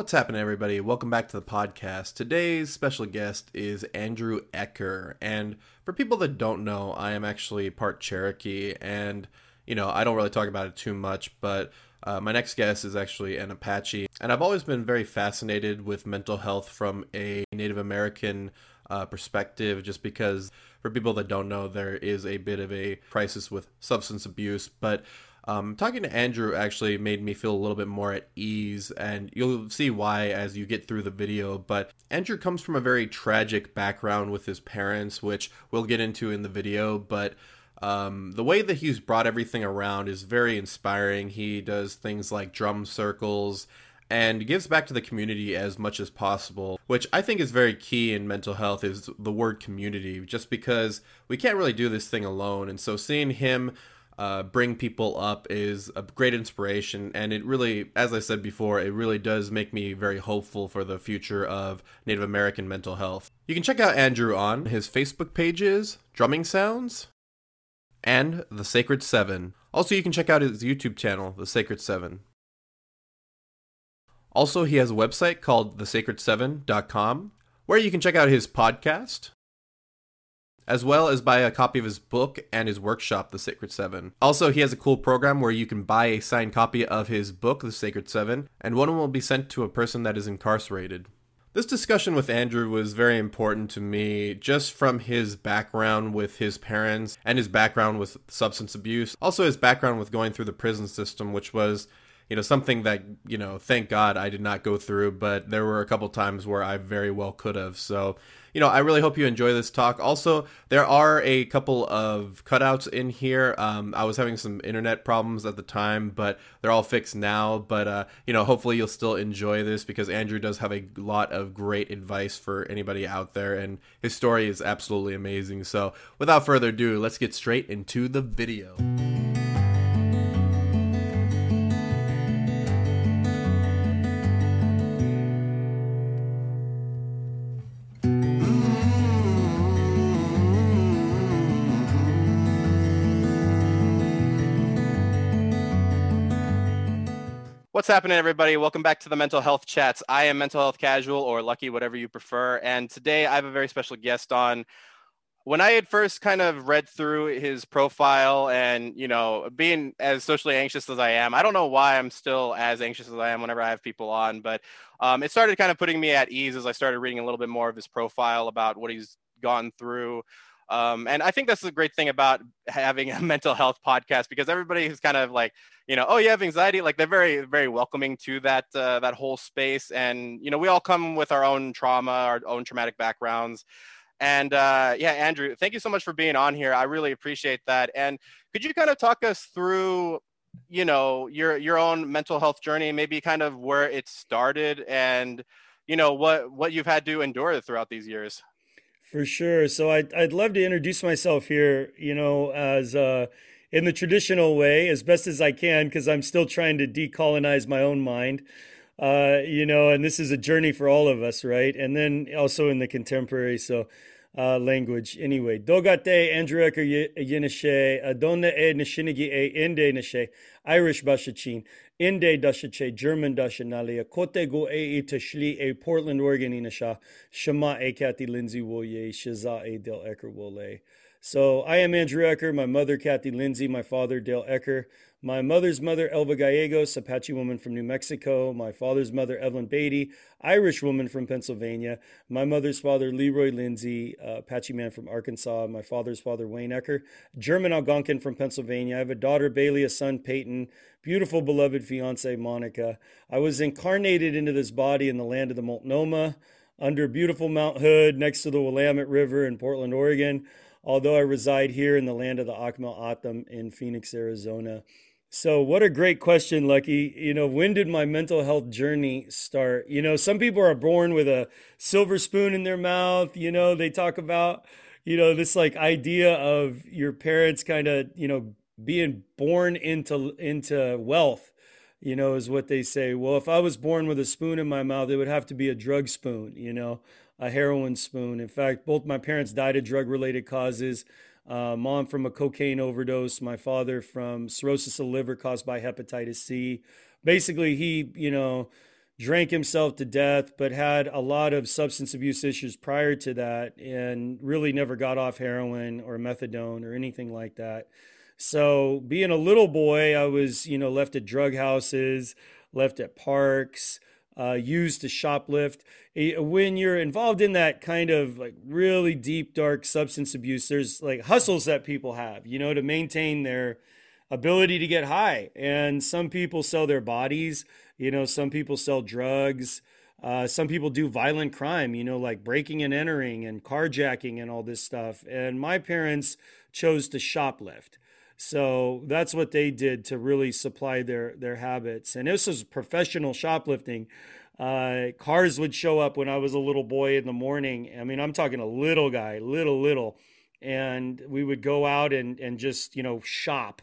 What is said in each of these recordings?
What's happening, everybody? Welcome back to the podcast. Today's special guest is Andrew Ecker. And for people that don't know, I am actually part Cherokee. And, you know, I don't really talk about it too much, but uh, my next guest is actually an Apache. And I've always been very fascinated with mental health from a Native American uh, perspective, just because for people that don't know, there is a bit of a crisis with substance abuse. But um, talking to Andrew actually made me feel a little bit more at ease, and you'll see why as you get through the video. But Andrew comes from a very tragic background with his parents, which we'll get into in the video. But um, the way that he's brought everything around is very inspiring. He does things like drum circles and gives back to the community as much as possible, which I think is very key in mental health is the word community, just because we can't really do this thing alone. And so seeing him uh, bring people up is a great inspiration. And it really, as I said before, it really does make me very hopeful for the future of Native American mental health. You can check out Andrew on his Facebook pages, Drumming Sounds, and The Sacred Seven. Also, you can check out his YouTube channel, The Sacred Seven. Also, he has a website called thesacred7.com where you can check out his podcast, as well as buy a copy of his book and his workshop, The Sacred Seven. Also, he has a cool program where you can buy a signed copy of his book, The Sacred Seven, and one will be sent to a person that is incarcerated. This discussion with Andrew was very important to me just from his background with his parents and his background with substance abuse. Also, his background with going through the prison system, which was you know something that you know thank god i did not go through but there were a couple times where i very well could have so you know i really hope you enjoy this talk. Also there are a couple of cutouts in here. Um, i was having some internet problems at the time but they're all fixed now. But uh, you know hopefully you'll still enjoy this because andrew does have a lot of great advice for anybody out there and his story is absolutely amazing. So without further ado let's get straight into the video What's happening, everybody? Welcome back to the Mental Health Chats. I am Mental Health Casual or Lucky, whatever you prefer. And today I have a very special guest on. When I had first kind of read through his profile and, you know, being as socially anxious as I am, I don't know why I'm still as anxious as I am whenever I have people on, but um, it started kind of putting me at ease as I started reading a little bit more of his profile about what he's gone through. Um, and I think that's the great thing about having a mental health podcast because everybody is kind of like, you know, oh, you have anxiety. Like they're very, very welcoming to that uh, that whole space. And you know, we all come with our own trauma, our own traumatic backgrounds. And uh, yeah, Andrew, thank you so much for being on here. I really appreciate that. And could you kind of talk us through, you know, your your own mental health journey, maybe kind of where it started, and you know what what you've had to endure throughout these years? For sure. So I'd, I'd love to introduce myself here, you know, as uh, in the traditional way, as best as I can, because I'm still trying to decolonize my own mind. Uh, you know, and this is a journey for all of us, right? And then also in the contemporary so uh, language. Anyway, dogate Andrew Ecker Yinishe, Adona e Nishinigi e Inde Nishe, Irish Bashachin. Inde dashache German dashanali kote go e tashli e Portland Oregon inasha shama e Kathy Lindsay woye shaza e Dale Ecker wole. So I am Andrew Ecker, my mother Kathy Lindsay, my father Dale Ecker. My mother's mother, Elva Gallegos, Apache woman from New Mexico. My father's mother, Evelyn Beatty, Irish woman from Pennsylvania. My mother's father, Leroy Lindsay, uh, Apache man from Arkansas. My father's father, Wayne Ecker, German Algonquin from Pennsylvania. I have a daughter, Bailey, a son, Peyton, beautiful, beloved fiance, Monica. I was incarnated into this body in the land of the Multnomah, under beautiful Mount Hood, next to the Willamette River in Portland, Oregon although I reside here in the land of the Akimel O'odham in Phoenix, Arizona. So, what a great question, Lucky. You know, when did my mental health journey start? You know, some people are born with a silver spoon in their mouth. You know, they talk about, you know, this like idea of your parents kind of, you know, being born into into wealth. You know, is what they say. Well, if I was born with a spoon in my mouth, it would have to be a drug spoon. You know, a heroin spoon. In fact, both my parents died of drug related causes. Uh, mom from a cocaine overdose, my father from cirrhosis of liver caused by hepatitis C. Basically, he, you know, drank himself to death, but had a lot of substance abuse issues prior to that and really never got off heroin or methadone or anything like that. So, being a little boy, I was, you know, left at drug houses, left at parks, uh, used to shoplift. When you're involved in that kind of like really deep, dark substance abuse, there's like hustles that people have, you know, to maintain their ability to get high. And some people sell their bodies, you know, some people sell drugs. Uh, some people do violent crime, you know, like breaking and entering and carjacking and all this stuff. And my parents chose to shoplift. So that's what they did to really supply their their habits. And this was professional shoplifting. Uh, cars would show up when I was a little boy in the morning. I mean, I'm talking a little guy, little little, and we would go out and and just you know shop,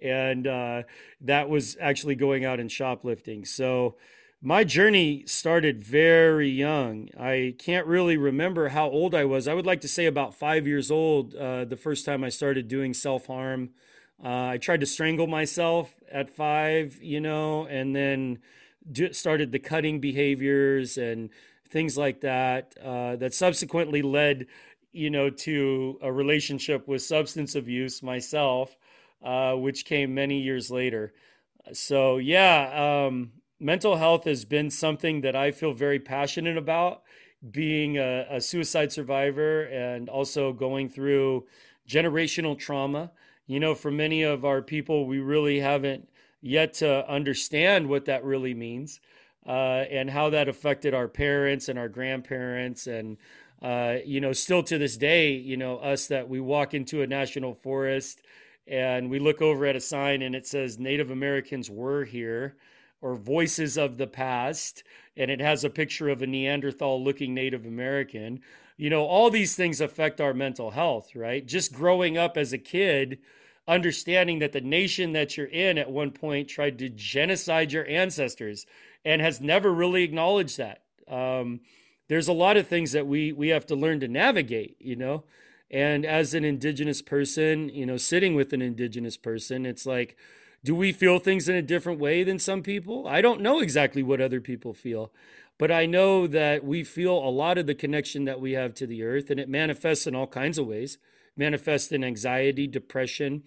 and uh, that was actually going out and shoplifting. So my journey started very young. I can't really remember how old I was. I would like to say about five years old. Uh, the first time I started doing self harm. Uh, I tried to strangle myself at five, you know, and then started the cutting behaviors and things like that. Uh, that subsequently led, you know, to a relationship with substance abuse myself, uh, which came many years later. So yeah, um, mental health has been something that I feel very passionate about. Being a, a suicide survivor and also going through generational trauma you know, for many of our people, we really haven't yet to understand what that really means uh, and how that affected our parents and our grandparents. And, uh, you know, still to this day, you know, us that we walk into a national forest and we look over at a sign and it says Native Americans were here or voices of the past and it has a picture of a Neanderthal looking Native American. You know, all these things affect our mental health, right? Just growing up as a kid, understanding that the nation that you're in at one point tried to genocide your ancestors and has never really acknowledged that. Um, there's a lot of things that we we have to learn to navigate, you know. And as an indigenous person, you know, sitting with an indigenous person, it's like, do we feel things in a different way than some people? I don't know exactly what other people feel, but I know that we feel a lot of the connection that we have to the earth, and it manifests in all kinds of ways. Manifests in anxiety, depression,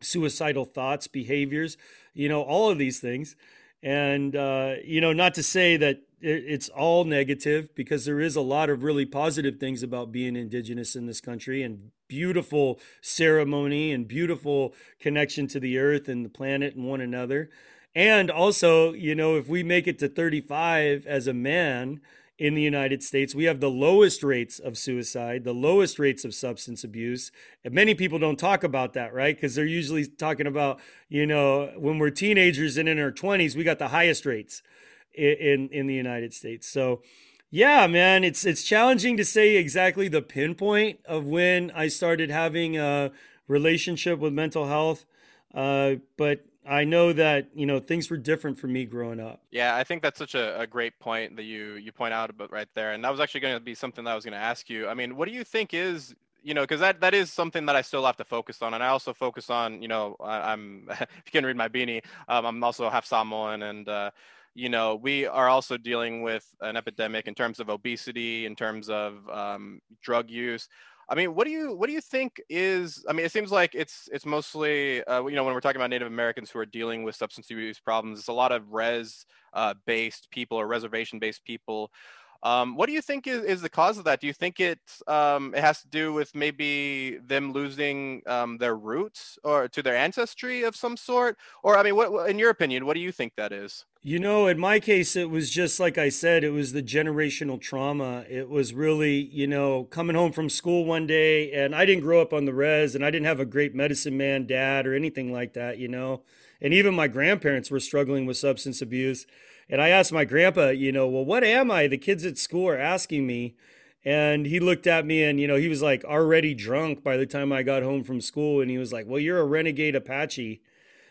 suicidal thoughts, behaviors, you know, all of these things. And, uh, you know, not to say that it's all negative because there is a lot of really positive things about being indigenous in this country and beautiful ceremony and beautiful connection to the earth and the planet and one another. And also, you know, if we make it to 35 as a man, in the United States. We have the lowest rates of suicide, the lowest rates of substance abuse. And many people don't talk about that, right? Because they're usually talking about, you know, when we're teenagers and in our 20s, we got the highest rates in, in, in the United States. So, yeah, man, it's it's challenging to say exactly the pinpoint of when I started having a relationship with mental health. Uh, but I know that you know things were different for me growing up. Yeah, I think that's such a, a great point that you you point out about right there, and that was actually going to be something that I was going to ask you. I mean, what do you think is you know because that that is something that I still have to focus on, and I also focus on you know I, am if you can read my beanie, um, I'm also half Samoan, and uh, you know we are also dealing with an epidemic in terms of obesity, in terms of um, drug use. I mean, what do you what do you think is? I mean, it seems like it's it's mostly uh, you know when we're talking about Native Americans who are dealing with substance abuse problems, it's a lot of res uh, based people or reservation based people. Um, what do you think is, is the cause of that? Do you think it um, it has to do with maybe them losing um, their roots or to their ancestry of some sort? Or I mean, what in your opinion, what do you think that is? You know, in my case, it was just like I said, it was the generational trauma. It was really, you know, coming home from school one day, and I didn't grow up on the res, and I didn't have a great medicine man dad or anything like that, you know. And even my grandparents were struggling with substance abuse. And I asked my grandpa, you know, well, what am I? The kids at school are asking me. And he looked at me and, you know, he was like already drunk by the time I got home from school. And he was like, well, you're a renegade Apache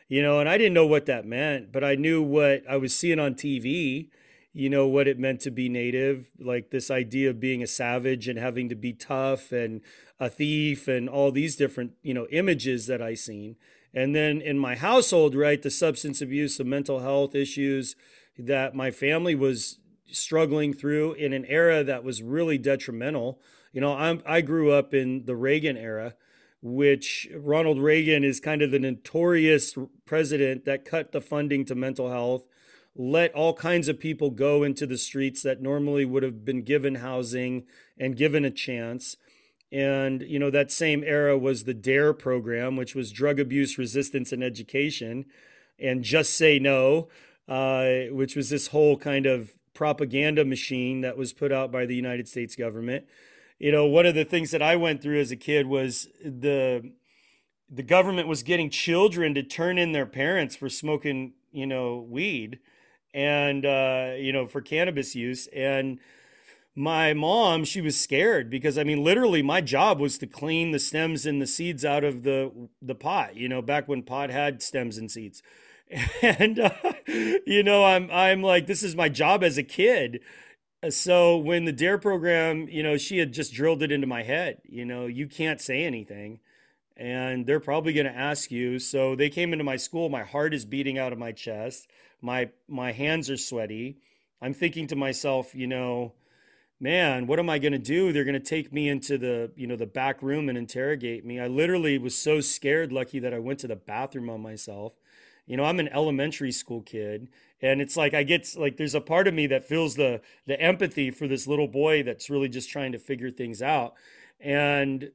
you know, and I didn't know what that meant, but I knew what I was seeing on TV, you know, what it meant to be native, like this idea of being a savage and having to be tough and a thief and all these different, you know, images that I seen. And then in my household, right, the substance abuse, the mental health issues, that my family was struggling through in an era that was really detrimental. You know, I'm, I grew up in the Reagan era, which Ronald Reagan is kind of the notorious president that cut the funding to mental health, let all kinds of people go into the streets that normally would have been given housing and given a chance. And, you know, that same era was the DARE program, which was drug abuse resistance and education, and Just Say No, uh, which was this whole kind of propaganda machine that was put out by the United States government. You know, one of the things that I went through as a kid was the the government was getting children to turn in their parents for smoking, you know, weed and uh, you know, for cannabis use and my mom, she was scared because I mean, literally, my job was to clean the stems and the seeds out of the the pot. You know, back when pot had stems and seeds, and uh, you know, I'm I'm like, this is my job as a kid. So when the Dare program, you know, she had just drilled it into my head. You know, you can't say anything, and they're probably going to ask you. So they came into my school. My heart is beating out of my chest. My my hands are sweaty. I'm thinking to myself, you know man, what am I going to do? They're going to take me into the, you know, the back room and interrogate me. I literally was so scared, lucky that I went to the bathroom on myself. You know, I'm an elementary school kid and it's like I get like there's a part of me that feels the the empathy for this little boy that's really just trying to figure things out. And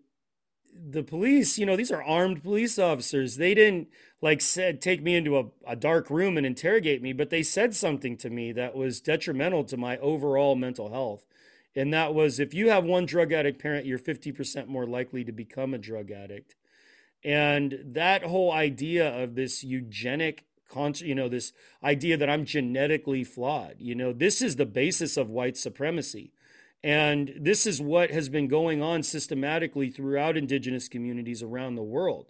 the police, you know, these are armed police officers. They didn't like said take me into a, a dark room and interrogate me, but they said something to me that was detrimental to my overall mental health and that was if you have one drug addict parent, you're 50% more likely to become a drug addict. And that whole idea of this eugenic you know this idea that i'm genetically flawed you know this is the basis of white supremacy. And this is what has been going on systematically throughout indigenous communities around the world.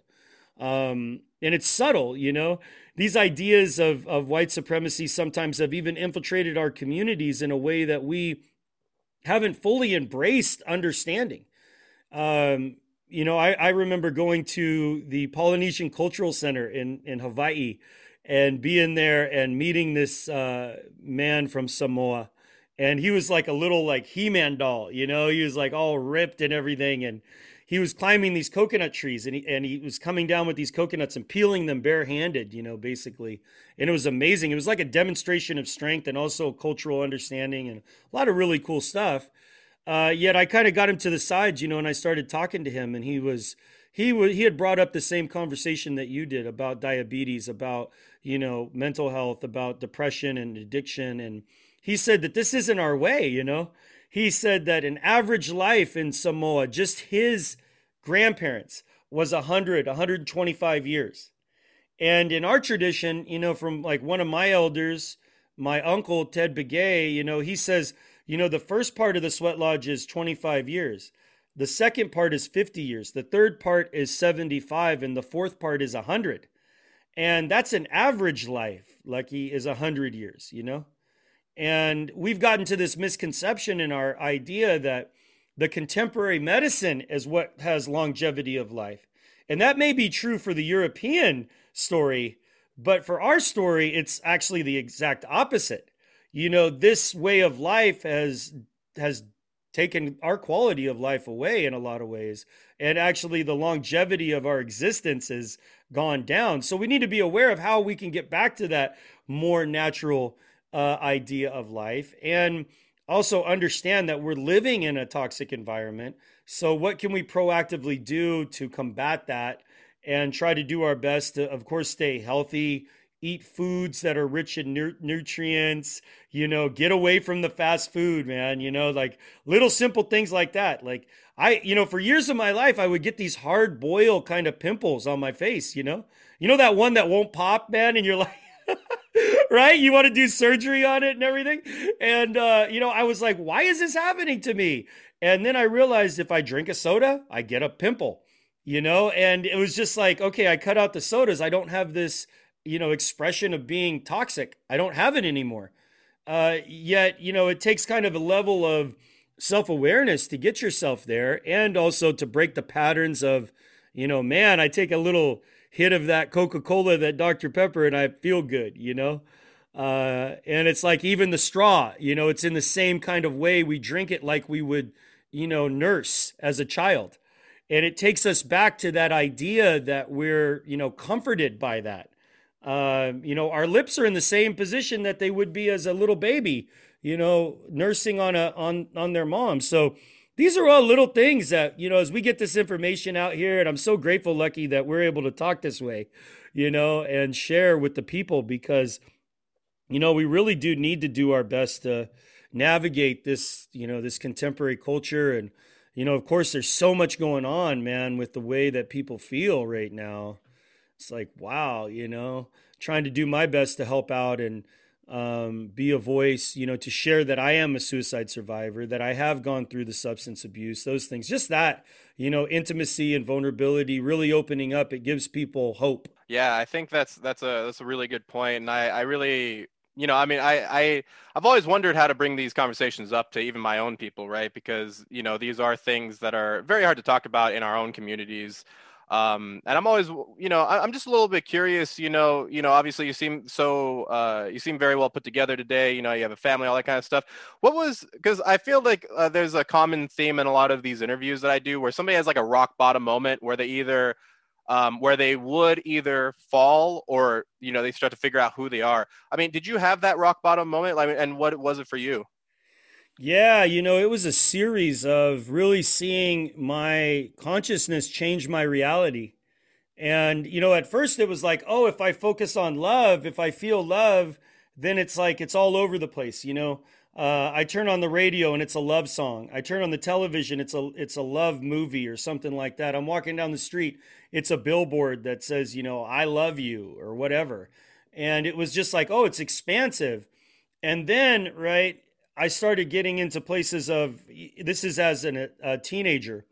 Um, and it's subtle you know? These ideas of, of white supremacy sometimes have even infiltrated our communities in a way that we haven't fully embraced understanding. Um, you know, I, I remember going to the Polynesian Cultural Center in, in Hawaii and being there and meeting this uh, man from Samoa. And he was like a little like He-Man doll, you know, he was like all ripped and everything. And he was climbing these coconut trees and he, and he was coming down with these coconuts and peeling them barehanded, you know, basically. And it was amazing. It was like a demonstration of strength and also cultural understanding and a lot of really cool stuff. Uh, yet I kind of got him to the sides, you know, and I started talking to him and he was he was he had brought up the same conversation that you did about diabetes, about, you know, mental health, about depression and addiction and he said that this isn't our way, you know he said that an average life in Samoa, just his grandparents, was 100, 125 years. And in our tradition, you know, from like one of my elders, my uncle Ted Begay, you know, he says, you know, the first part of the sweat lodge is 25 years. The second part is 50 years. The third part is 75. And the fourth part is 100. And that's an average life. Lucky is 100 years, you know? And we've gotten to this misconception in our idea that the contemporary medicine is what has longevity of life. And that may be true for the European story, but for our story, it's actually the exact opposite. You know, this way of life has has taken our quality of life away in a lot of ways. And actually the longevity of our existence has gone down. So we need to be aware of how we can get back to that more natural uh, idea of life and also understand that we're living in a toxic environment. So, what can we proactively do to combat that and try to do our best to, of course, stay healthy, eat foods that are rich in nu- nutrients, you know, get away from the fast food, man, you know, like little simple things like that. Like, I, you know, for years of my life, I would get these hard boil kind of pimples on my face, you know, you know, that one that won't pop, man, and you're like, right? You want to do surgery on it and everything. And, uh, you know, I was like, why is this happening to me? And then I realized if I drink a soda, I get a pimple, you know? And it was just like, okay, I cut out the sodas. I don't have this, you know, expression of being toxic. I don't have it anymore. Uh, yet, you know, it takes kind of a level of self awareness to get yourself there and also to break the patterns of, you know, man, I take a little hit of that Coca Cola, that Dr. Pepper, and I feel good, you know? Uh, and it's like even the straw, you know, it's in the same kind of way we drink it like we would, you know, nurse as a child. And it takes us back to that idea that we're, you know, comforted by that. Uh, you know, our lips are in the same position that they would be as a little baby, you know, nursing on a on on their mom. So these are all little things that, you know, as we get this information out here, and I'm so grateful, Lucky, that we're able to talk this way, you know, and share with the people because you know, we really do need to do our best to navigate this, you know, this contemporary culture. And, you know, of course, there's so much going on, man, with the way that people feel right now. It's like, wow, you know, trying to do my best to help out and um, be a voice, you know, to share that I am a suicide survivor, that I have gone through the substance abuse, those things. Just that, you know, intimacy and vulnerability really opening up, it gives people hope. Yeah, I think that's that's a that's a really good point, and I I really you know, I mean, I, I, I've always wondered how to bring these conversations up to even my own people, right? Because you know, these are things that are very hard to talk about in our own communities. Um, and I'm always, you know, I, am just a little bit curious. You know, you know, obviously you seem so, uh, you seem very well put together today. You know, you have a family, all that kind of stuff. What was? Because I feel like uh, there's a common theme in a lot of these interviews that I do, where somebody has like a rock bottom moment where they either um, where they would either fall or you know they start to figure out who they are. I mean, did you have that rock bottom moment? I mean, and what was it for you? Yeah, you know, it was a series of really seeing my consciousness change my reality. And, you know, at first it was like, oh, if I focus on love, if I feel love, then it's like it's all over the place, you know. Uh, I turn on the radio and it's a love song. I turn on the television, it's a it's a love movie or something like that. I'm walking down the street, it's a billboard that says, you know, I love you or whatever. And it was just like, oh, it's expansive. And then, right, I started getting into places of this is as an, a teenager.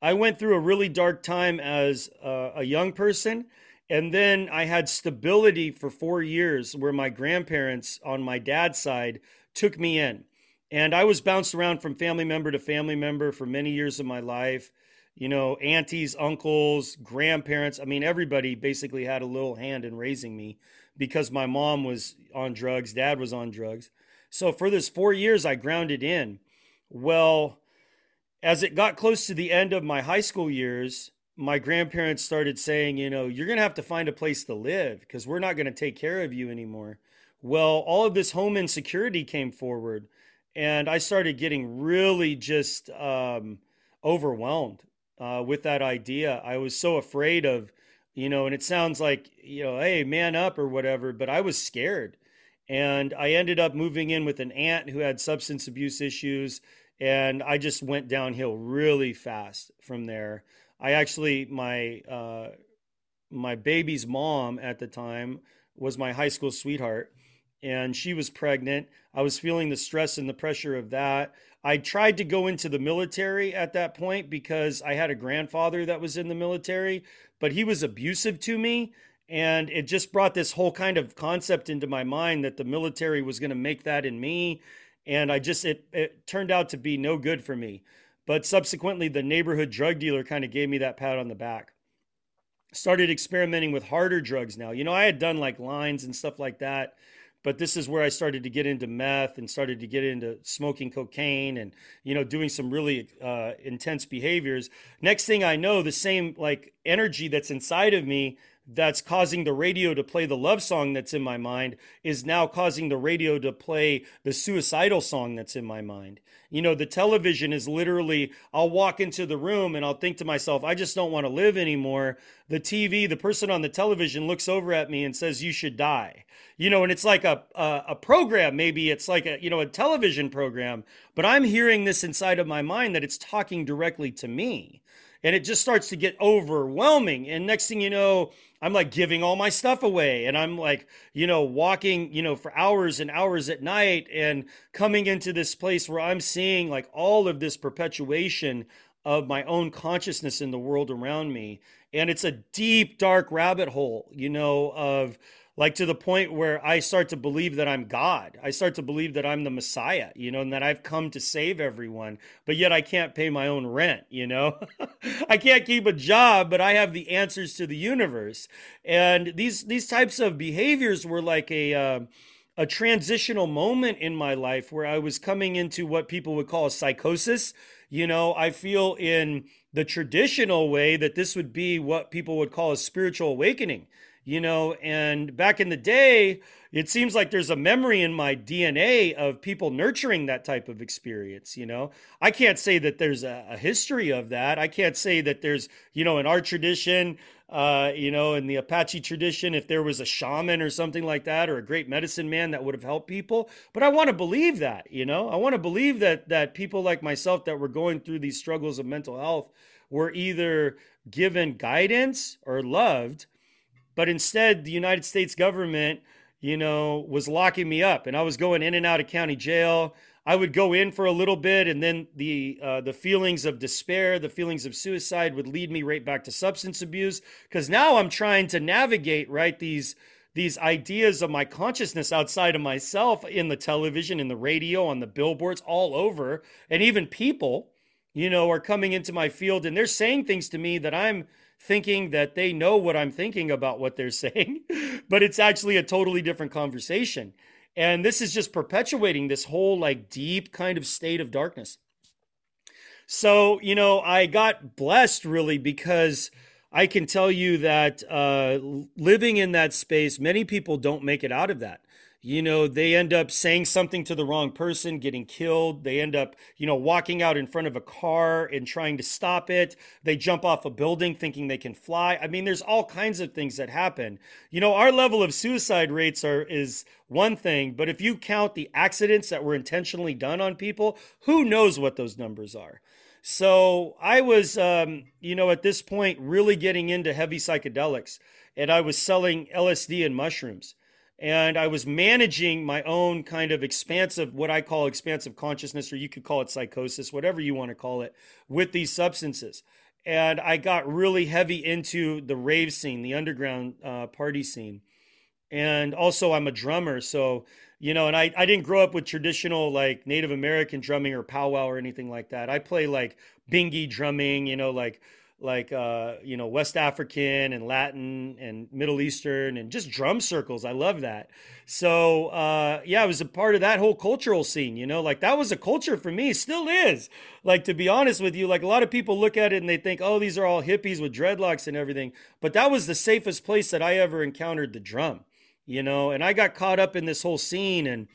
I went through a really dark time as a, a young person. And then I had stability for four years where my grandparents on my dad's side took me in. And I was bounced around from family member to family member for many years of my life. You know, aunties, uncles, grandparents. I mean, everybody basically had a little hand in raising me because my mom was on drugs, dad was on drugs. So for this four years, I grounded in. Well, as it got close to the end of my high school years, my grandparents started saying, you know, you're going to have to find a place to live because we're not going to take care of you anymore. Well, all of this home insecurity came forward, and I started getting really just um, overwhelmed uh, with that idea. I was so afraid of, you know, and it sounds like, you know, hey, man up or whatever, but I was scared. And I ended up moving in with an aunt who had substance abuse issues, and I just went downhill really fast from there. I actually, my, uh, my baby's mom at the time was my high school sweetheart and she was pregnant. I was feeling the stress and the pressure of that. I tried to go into the military at that point because I had a grandfather that was in the military, but he was abusive to me. And it just brought this whole kind of concept into my mind that the military was going to make that in me. And I just, it, it turned out to be no good for me. But subsequently, the neighborhood drug dealer kind of gave me that pat on the back. Started experimenting with harder drugs now. You know, I had done like lines and stuff like that but this is where I started to get into meth and started to get into smoking cocaine and you know doing some really uh, intense behaviors. Next thing I know, the same like energy that's inside of me that's causing the radio to play the love song that's in my mind is now causing the radio to play the suicidal song that's in my mind. You know, the television is literally, I'll walk into the room and I'll think to myself, I just don't want to live anymore. The TV, the person on the television looks over at me and says, You should die. You know, and it's like a, a, a program, maybe it's like a, you know, a television program, but I'm hearing this inside of my mind that it's talking directly to me. And it just starts to get overwhelming. And next thing you know, I'm like giving all my stuff away and I'm like, you know, walking, you know, for hours and hours at night and coming into this place where I'm seeing like all of this perpetuation of my own consciousness in the world around me. And it's a deep, dark rabbit hole, you know, of like to the point where I start to believe that I'm God. I start to believe that I'm the Messiah, you know, and that I've come to save everyone, but yet I can't pay my own rent, you know? I can't keep a job, but I have the answers to the universe. And these these types of behaviors were like a uh, a transitional moment in my life where I was coming into what people would call a psychosis. You know, I feel in the traditional way that this would be what people would call a spiritual awakening, you know, and back in the day, it seems like there's a memory in my DNA of people nurturing that type of experience, you know. I can't say that there's a, a history of that. I can't say that there's, you know, in our tradition, uh, you know, in the Apache tradition, if there was a shaman or something like that, or a great medicine man that would have helped people. But I want to believe that, you know, I want to believe that that people like myself that were going through these struggles of mental health were either given guidance or loved, but instead the United States government, you know, was locking me up, and I was going in and out of county jail. I would go in for a little bit, and then the uh, the feelings of despair, the feelings of suicide, would lead me right back to substance abuse. Because now I'm trying to navigate right these these ideas of my consciousness outside of myself in the television, in the radio, on the billboards, all over, and even people, you know, are coming into my field and they're saying things to me that I'm thinking that they know what I'm thinking about what they're saying, but it's actually a totally different conversation. And this is just perpetuating this whole like deep kind of state of darkness. So, you know, I got blessed really because I can tell you that uh, living in that space, many people don't make it out of that you know, they end up saying something to the wrong person, getting killed. They end up, you know, walking out in front of a car and trying to stop it. They jump off a building thinking they can fly. I mean, there's all kinds of things that happen. You know, our level of suicide rates are is one thing, but if you count the accidents that were intentionally done on people, who knows what those numbers are? So I was, um, you know, at this point, really getting into heavy psychedelics, and I was selling LSD and mushrooms and I was managing my own kind of expansive, what I call expansive consciousness, or you could call it psychosis, whatever you want to call it, with these substances. And I got really heavy into the rave scene, the underground uh, party scene. And also, I'm a drummer. So, you know, and I, I didn't grow up with traditional like Native American drumming or powwow or anything like that. I play like bingy drumming, you know, like like uh, you know West African and Latin and Middle Eastern and just drum circles. I love that. So uh, yeah, I was a part of that whole cultural scene. You know, like that was a culture for me, still is. Like to be honest with you, like a lot of people look at it and they think, oh, these are all hippies with dreadlocks and everything. But that was the safest place that I ever encountered the drum. You know, and I got caught up in this whole scene and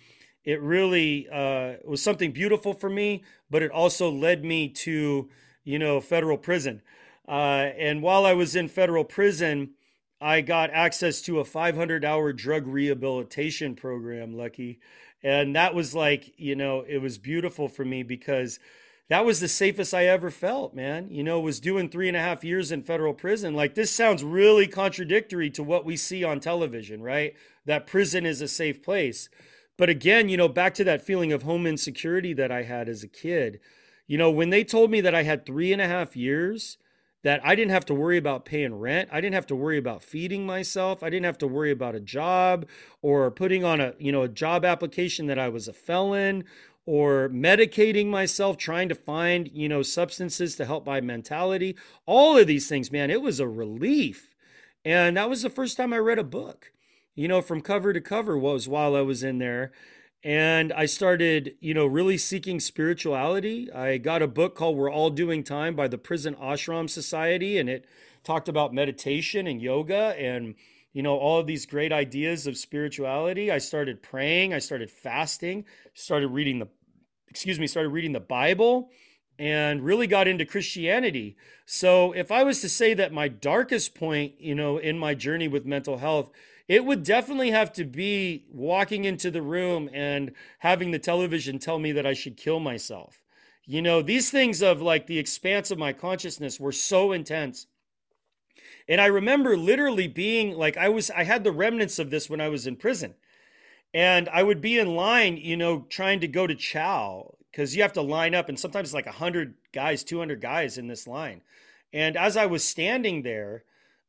it really uh, was something beautiful for me, but it also led me to, you know, federal prison. Uh, and while I was in federal prison, I got access to a 500 hour drug rehabilitation program, Lucky. And that was like, you know, it was beautiful for me because that was the safest I ever felt, man. You know, was doing three and a half years in federal prison. Like, this sounds really contradictory to what we see on television, right? That prison is a safe place. But again, you know, back to that feeling of home insecurity that I had as a kid, you know, when they told me that I had three and a half years, that I didn't have to worry about paying rent. I didn't have to worry about feeding myself. I didn't have to worry about a job or putting on a, you know, a job application that I was a felon or medicating myself trying to find, you know, substances to help my mentality. All of these things, man, it was a relief. And that was the first time I read a book. You know, from cover to cover was while I was in there and I started, you know, really seeking spirituality. I got a book called We're All Doing Time by the Prison Ashram Society, and it talked about meditation and yoga and, you know, all of these great ideas of spirituality. I started praying, I started fasting, started reading the, excuse me, started reading the Bible and really got into Christianity. So if I was to say that my darkest point, you know, in my journey with mental health, it would definitely have to be walking into the room and having the television tell me that I should kill myself. You know, these things of like the expanse of my consciousness were so intense. And I remember literally being like, I was, I had the remnants of this when I was in prison. And I would be in line, you know, trying to go to chow because you have to line up. And sometimes like 100 guys, 200 guys in this line. And as I was standing there,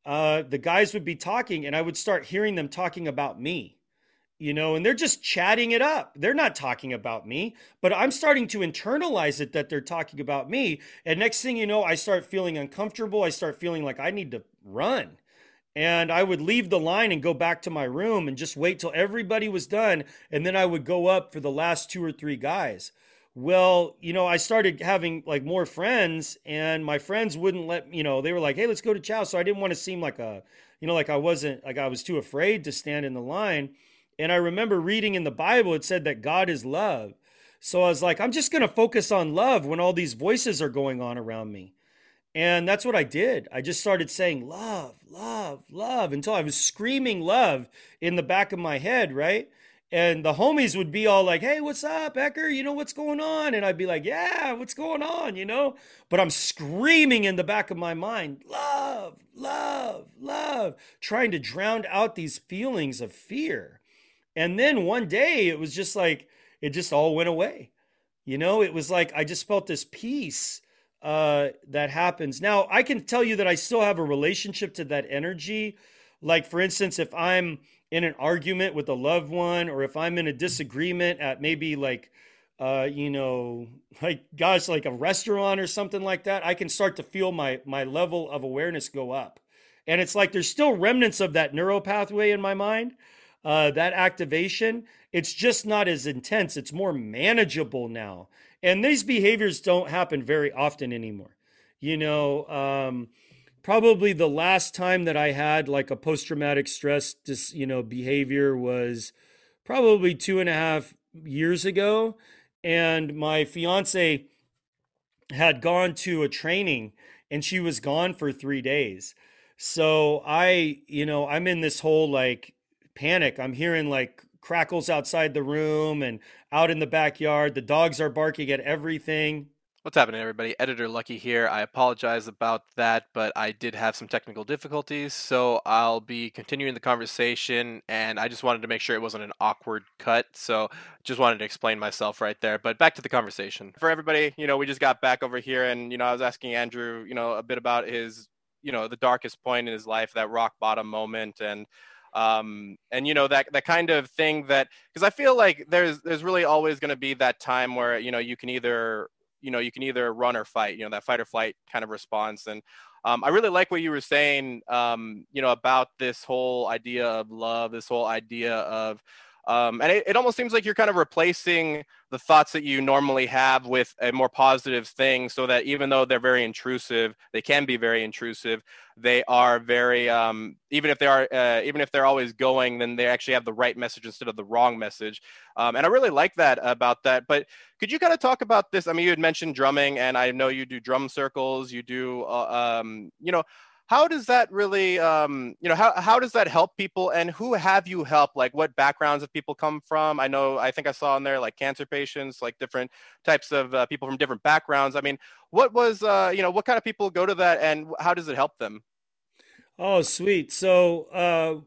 uh, the guys would be talking and I would start hearing them talking about me, you know, and they're just chatting it up. They're not talking about me, but I'm starting to internalize it that they're talking about me. And next thing you know, I start feeling uncomfortable. I start feeling like I need to run. and I would leave the line and go back to my room and just wait till everybody was done. And then I would go up for the last two or three guys. Well, you know, I started having like more friends, and my friends wouldn't let you know. They were like, "Hey, let's go to chow." So I didn't want to seem like a, you know, like I wasn't like I was too afraid to stand in the line. And I remember reading in the Bible, it said that God is love. So I was like, I'm just going to focus on love when all these voices are going on around me. And that's what I did. I just started saying love, love, love until I was screaming love in the back of my head, right? And the homies would be all like, hey, what's up, Ecker? You know what's going on? And I'd be like, yeah, what's going on? You know? But I'm screaming in the back of my mind, love, love, love, trying to drown out these feelings of fear. And then one day it was just like, it just all went away. You know, it was like I just felt this peace uh, that happens. Now, I can tell you that I still have a relationship to that energy. Like, for instance, if I'm in an argument with a loved one, or if I'm in a disagreement at maybe like, uh, you know, like gosh, like a restaurant or something like that, I can start to feel my my level of awareness go up, and it's like there's still remnants of that neural pathway in my mind, uh, that activation. It's just not as intense. It's more manageable now. And these behaviors don't happen very often anymore. You know, um, probably the last time that I had like a post traumatic stress, dis, you know, behavior was probably two and a half years ago. And my fiance had gone to a training and she was gone for three days. So I, you know, I'm in this whole like panic. I'm hearing like crackles outside the room and out in the backyard. The dogs are barking at everything. What's happening, everybody? Editor Lucky here. I apologize about that, but I did have some technical difficulties, so I'll be continuing the conversation. And I just wanted to make sure it wasn't an awkward cut, so just wanted to explain myself right there. But back to the conversation. For everybody, you know, we just got back over here, and you know, I was asking Andrew, you know, a bit about his, you know, the darkest point in his life, that rock bottom moment, and um, and you know that that kind of thing that because I feel like there's there's really always going to be that time where you know you can either you know you can either run or fight you know that fight or flight kind of response. And um, I really like what you were saying um, you know about this whole idea of love this whole idea of um, and it, it almost seems like you're kind of replacing the thoughts that you normally have with a more positive thing so that even though they're very intrusive, they can be very intrusive. They are very, um, even if they are, uh, even if they're always going, then they actually have the right message instead of the wrong message. Um, and I really like that about that. But could you kind of talk about this? I mean, you had mentioned drumming, and I know you do drum circles, you do, uh, um, you know, how does that really um, you know how, how does that help people? And who have you helped like what backgrounds have people come from? I know i think i saw in there like cancer patients like different types of uh, people from different backgrounds. I mean what was uh, you know what kind of people go to that and how does it help them? Oh sweet. So uh,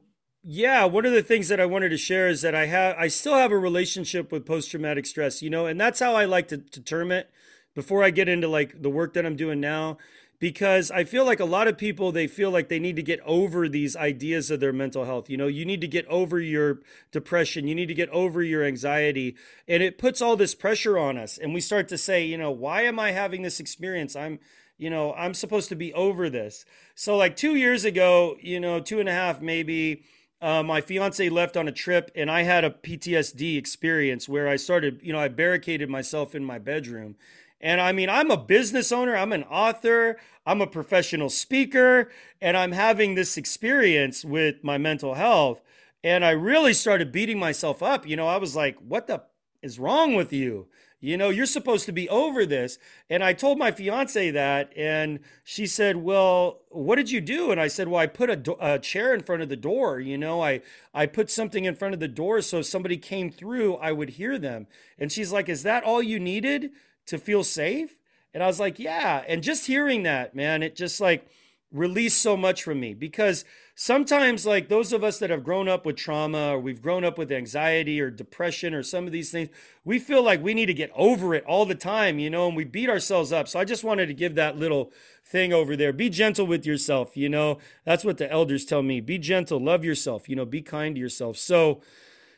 yeah one of the things that i wanted to share is that i have i still have a relationship with post-traumatic stress you know and that's how i like to, to term it before i get into like the work that i'm doing now because I feel like a lot of people they feel like they need to get over these ideas of their mental health. You know, you need to get over your depression, you need to get over your anxiety, and it puts all this pressure on us. And we start to say, you know, why am I having this experience? I'm you know, I'm supposed to be over this. So, like two years ago, you know, two and a half maybe, uh, my fiance left on a trip and I had a PTSD experience where I started, you know, I barricaded myself in my bedroom and I mean, I'm a business owner, I'm an author, I'm a professional speaker, and I'm having this experience with my mental health. And I really started beating myself up. You know, I was like, what the is wrong with you? You know, you're supposed to be over this. And I told my fiance that, and she said, "Well, what did you do?" And I said, "Well, I put a, do- a, chair in front of the door. You know, I I put something in front of the door so if somebody came through, I would hear them." And she's like, "Is that all you needed?" To feel safe? And I was like, yeah. And just hearing that, man, it just like released so much from me because sometimes, like those of us that have grown up with trauma or we've grown up with anxiety or depression or some of these things, we feel like we need to get over it all the time, you know, and we beat ourselves up. So I just wanted to give that little thing over there. Be gentle with yourself, you know. That's what the elders tell me. Be gentle, love yourself, you know, be kind to yourself. So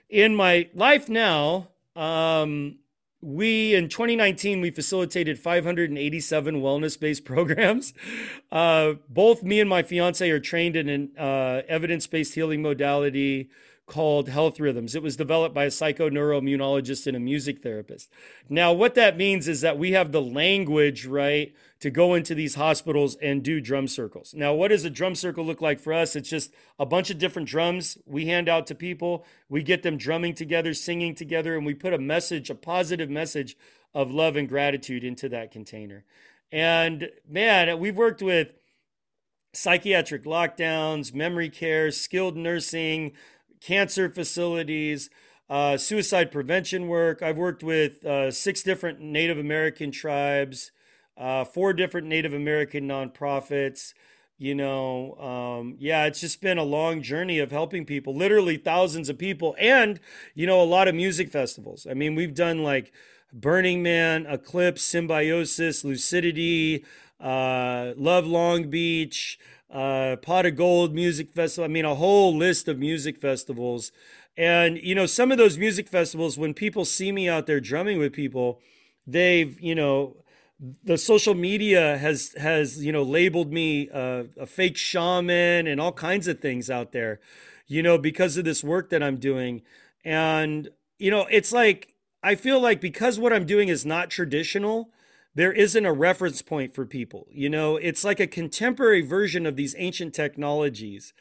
in my life now, um, we in 2019 we facilitated 587 wellness-based programs. Uh, both me and my fiance are trained in an uh, evidence-based healing modality called Health Rhythms. It was developed by a psychoneuroimmunologist and a music therapist. Now, what that means is that we have the language, right, to go into these hospitals and do drum circles. Now, what does a drum circle look like for us? It's just a bunch of different drums we hand out to people. We get them drumming together, singing together, and we put a message, a positive message of love and gratitude into that container. And man, we've worked with psychiatric lockdowns, memory care, skilled nursing, cancer facilities, uh, suicide prevention work. I've worked with uh, six different Native American tribes, uh, four different Native American nonprofits. You know, um, yeah, it's just been a long journey of helping people, literally thousands of people, and, you know, a lot of music festivals. I mean, we've done like Burning Man, Eclipse, Symbiosis, Lucidity, uh, Love Long Beach uh, Pot of Gold Music Festival. I mean, a whole list of music festivals. And, you know, some of those music festivals, when people see me out there drumming with people, they've, you know, the social media has has you know labeled me a, a, fake shaman and all kinds of things out there you know because of this work that i'm doing and you know it's like i feel like because what i'm doing is not traditional there isn't a reference point for people. You know, it's like a contemporary version of these ancient technologies.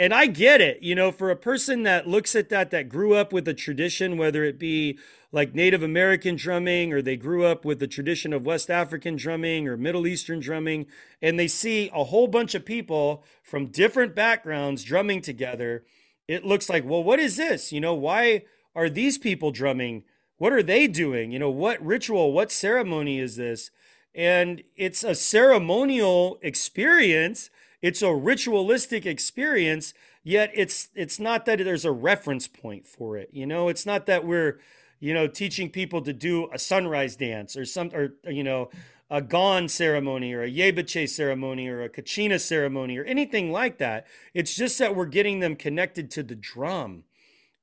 And I get it, you know, for a person that looks at that, that grew up with a tradition, whether it be like Native American drumming or they grew up with the tradition of West African drumming or Middle Eastern drumming, and they see a whole bunch of people from different backgrounds drumming together, it looks like, well, what is this? You know, why are these people drumming? What are they doing? You know, what ritual, what ceremony is this? And it's a ceremonial experience. It's a ritualistic experience, yet it's it's not that there's a reference point for it. You know, it's not that we're, you know, teaching people to do a sunrise dance or some or you know, a gong ceremony or a yebache ceremony or a kachina ceremony or anything like that. It's just that we're getting them connected to the drum.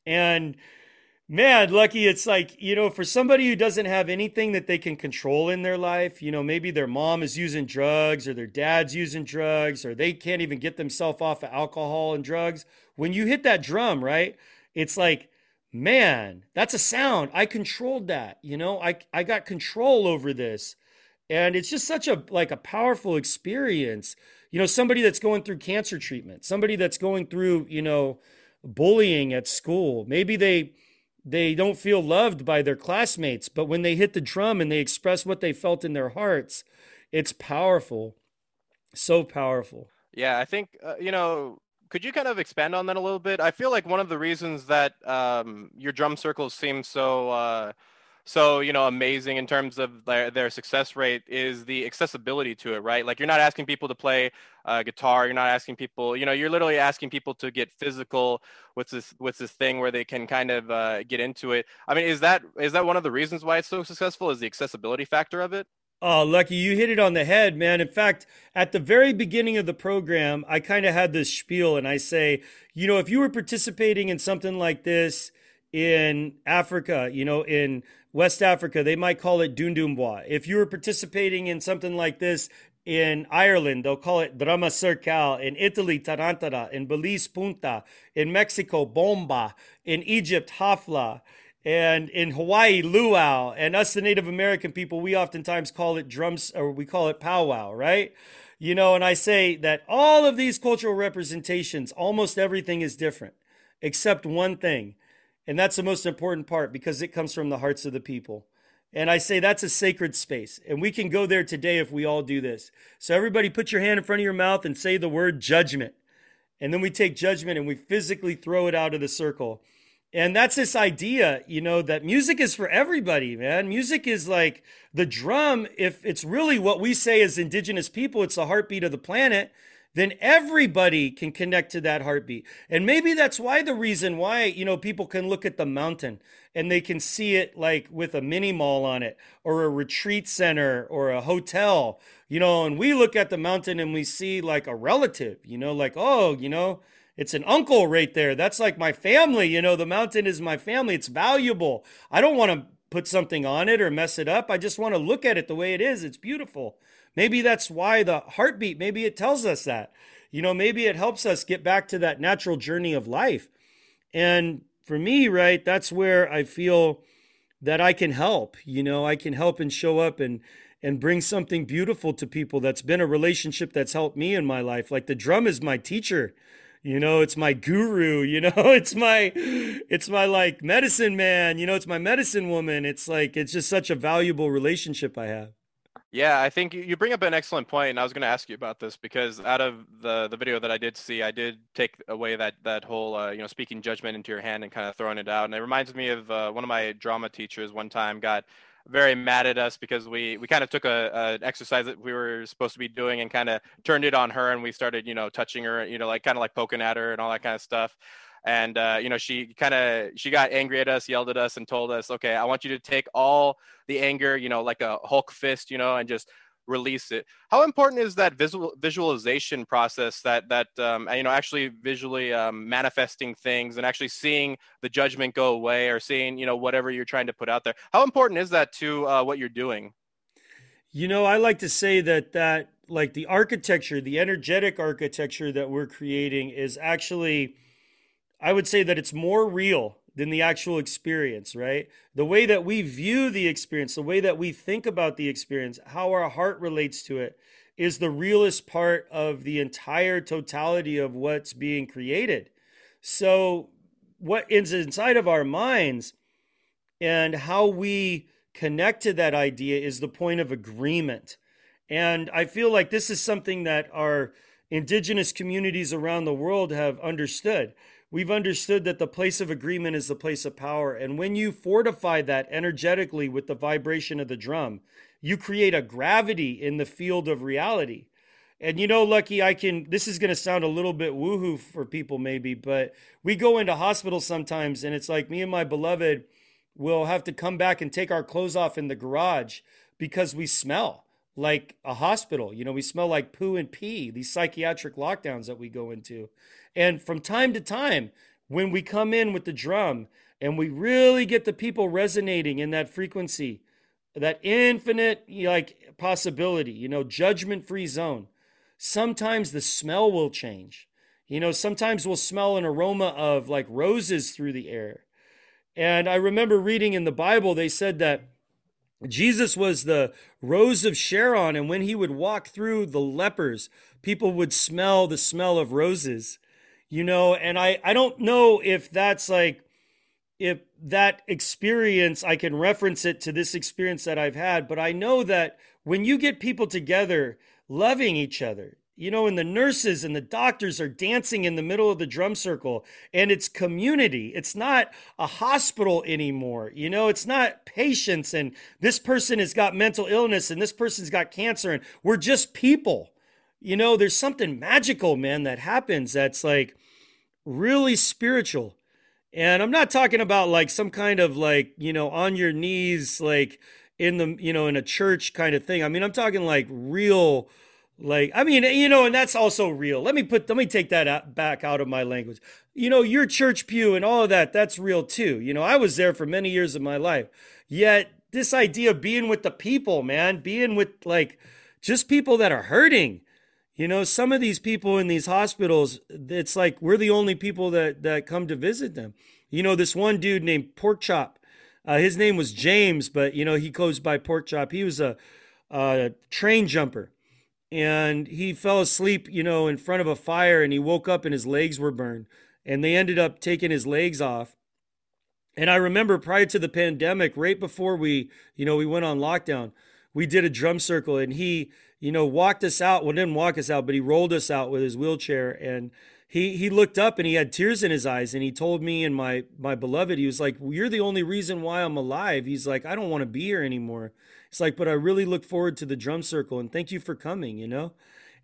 And Man, lucky it's like, you know, for somebody who doesn't have anything that they can control in their life, you know, maybe their mom is using drugs or their dad's using drugs or they can't even get themselves off of alcohol and drugs. When you hit that drum, right? It's like, man, that's a sound. I controlled that, you know? I I got control over this. And it's just such a like a powerful experience. You know, somebody that's going through cancer treatment, somebody that's going through, you know, bullying at school. Maybe they they don't feel loved by their classmates, but when they hit the drum and they express what they felt in their hearts, it's powerful. So powerful. Yeah, I think, uh, you know, could you kind of expand on that a little bit? I feel like one of the reasons that um, your drum circles seem so uh, so you know amazing in terms of their, their success rate is the accessibility to it right? Like you're not asking people to play uh, guitar you're not asking people you know you're literally asking people to get physical with this with this thing where they can kind of uh, get into it. I mean is that is that one of the reasons why it's so successful is the accessibility factor of it? Oh, Lucky, you hit it on the head, man. In fact, at the very beginning of the program, I kind of had this spiel and I say, you know, if you were participating in something like this in Africa, you know, in West Africa, they might call it Dundumbois. If you were participating in something like this in Ireland, they'll call it Drama Circle. In Italy, Tarantara. In Belize, Punta. In Mexico, Bomba. In Egypt, Hafla. And in Hawaii, Luau. And us, the Native American people, we oftentimes call it drums, or we call it powwow, right? You know, and I say that all of these cultural representations, almost everything is different, except one thing and that's the most important part because it comes from the hearts of the people. And I say that's a sacred space. And we can go there today if we all do this. So, everybody, put your hand in front of your mouth and say the word judgment. And then we take judgment and we physically throw it out of the circle. And that's this idea, you know, that music is for everybody, man. Music is like the drum. If it's really what we say as indigenous people, it's the heartbeat of the planet then everybody can connect to that heartbeat. And maybe that's why the reason why, you know, people can look at the mountain and they can see it like with a mini mall on it or a retreat center or a hotel, you know, and we look at the mountain and we see like a relative, you know, like, oh, you know, it's an uncle right there. That's like my family, you know, the mountain is my family. It's valuable. I don't want to put something on it or mess it up. I just want to look at it the way it is. It's beautiful. Maybe that's why the heartbeat, maybe it tells us that. You know, maybe it helps us get back to that natural journey of life. And for me, right, that's where I feel that I can help. You know, I can help and show up and and bring something beautiful to people that's been a relationship that's helped me in my life. Like the drum is my teacher. You know, it's my guru, you know, it's my it's my like medicine man, you know, it's my medicine woman. It's like it's just such a valuable relationship I have. Yeah, I think you bring up an excellent point, and I was going to ask you about this because out of the the video that I did see, I did take away that that whole uh, you know speaking judgment into your hand and kind of throwing it out, and it reminds me of uh, one of my drama teachers. One time got very mad at us because we we kind of took a, a, exercise that we were supposed to be doing and kind of turned it on her, and we started you know touching her, you know like kind of like poking at her and all that kind of stuff and uh, you know she kind of she got angry at us yelled at us and told us okay i want you to take all the anger you know like a hulk fist you know and just release it. How important is that visual visualization process that that um, you know actually visually um, manifesting things and actually seeing the judgment go away or seeing you know whatever you're trying to put out there? How important is that to uh, what you're doing? You know i like to say that that like the architecture the energetic architecture that we're creating is actually I would say that it's more real than the actual experience, right? The way that we view the experience, the way that we think about the experience, how our heart relates to it is the realest part of the entire totality of what's being created. So, what is inside of our minds and how we connect to that idea is the point of agreement. And I feel like this is something that our indigenous communities around the world have understood we've understood that the place of agreement is the place of power. And when you fortify that energetically with the vibration of the drum, you create a gravity in the field of reality. And you know, Lucky, I can, this is going to sound a little bit woohoo for people maybe, but we go into hospitals sometimes and it's like me and my beloved will have to come back and take our clothes off in the garage because we smell like a hospital. You know, we smell like poo and pee, these psychiatric lockdowns that we go into. And from time to time, when we come in with the drum and we really get the people resonating in that frequency, that infinite like possibility, you know, judgment free zone, sometimes the smell will change. You know, sometimes we'll smell an aroma of like roses through the air. And I remember reading in the Bible, they said that Jesus was the rose of Sharon, and when he would walk through the lepers, people would smell the smell of roses you know and i i don't know if that's like if that experience i can reference it to this experience that i've had but i know that when you get people together loving each other you know and the nurses and the doctors are dancing in the middle of the drum circle and it's community it's not a hospital anymore you know it's not patients and this person has got mental illness and this person's got cancer and we're just people. You know, there's something magical, man, that happens that's like really spiritual. And I'm not talking about like some kind of like, you know, on your knees, like in the, you know, in a church kind of thing. I mean, I'm talking like real, like, I mean, you know, and that's also real. Let me put, let me take that out, back out of my language. You know, your church pew and all of that, that's real too. You know, I was there for many years of my life. Yet this idea of being with the people, man, being with like just people that are hurting, you know, some of these people in these hospitals, it's like we're the only people that that come to visit them. You know, this one dude named Pork Chop, uh, his name was James, but you know he goes by Pork Chop. He was a, a train jumper, and he fell asleep, you know, in front of a fire, and he woke up and his legs were burned, and they ended up taking his legs off. And I remember prior to the pandemic, right before we, you know, we went on lockdown, we did a drum circle, and he you know, walked us out. Well, didn't walk us out, but he rolled us out with his wheelchair. And he he looked up and he had tears in his eyes. And he told me and my my beloved, he was like, well, "You're the only reason why I'm alive." He's like, "I don't want to be here anymore." It's like, but I really look forward to the drum circle and thank you for coming. You know,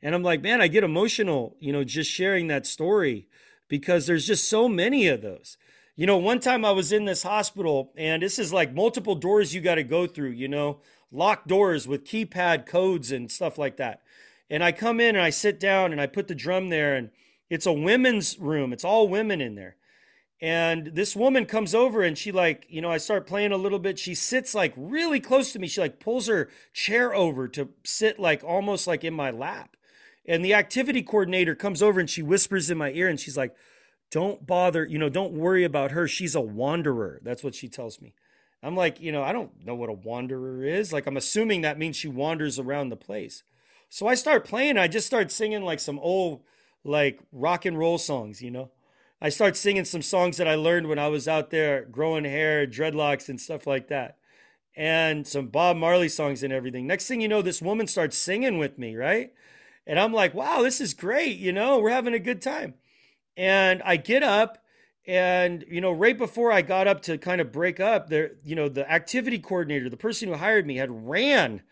and I'm like, man, I get emotional. You know, just sharing that story because there's just so many of those. You know, one time I was in this hospital, and this is like multiple doors you got to go through. You know, locked doors with keypad codes and stuff like that. And I come in and I sit down and I put the drum there and it's a women's room. It's all women in there. And this woman comes over and she like, you know, I start playing a little bit. She sits like really close to me. She like pulls her chair over to sit like almost like in my lap. And the activity coordinator comes over and she whispers in my ear and she's like, don't bother, you know, don't worry about her. She's a wanderer. That's what she tells me. I'm like, you know, I don't know what a wanderer is. Like, I'm assuming that means she wanders around the place. So I start playing. I just start singing like some old, like rock and roll songs, you know. I start singing some songs that I learned when I was out there growing hair, dreadlocks, and stuff like that, and some Bob Marley songs and everything. Next thing you know, this woman starts singing with me, right? And I'm like, wow, this is great. You know, we're having a good time. And I get up and, you know, right before I got up to kind of break up, there, you know, the activity coordinator, the person who hired me, had ran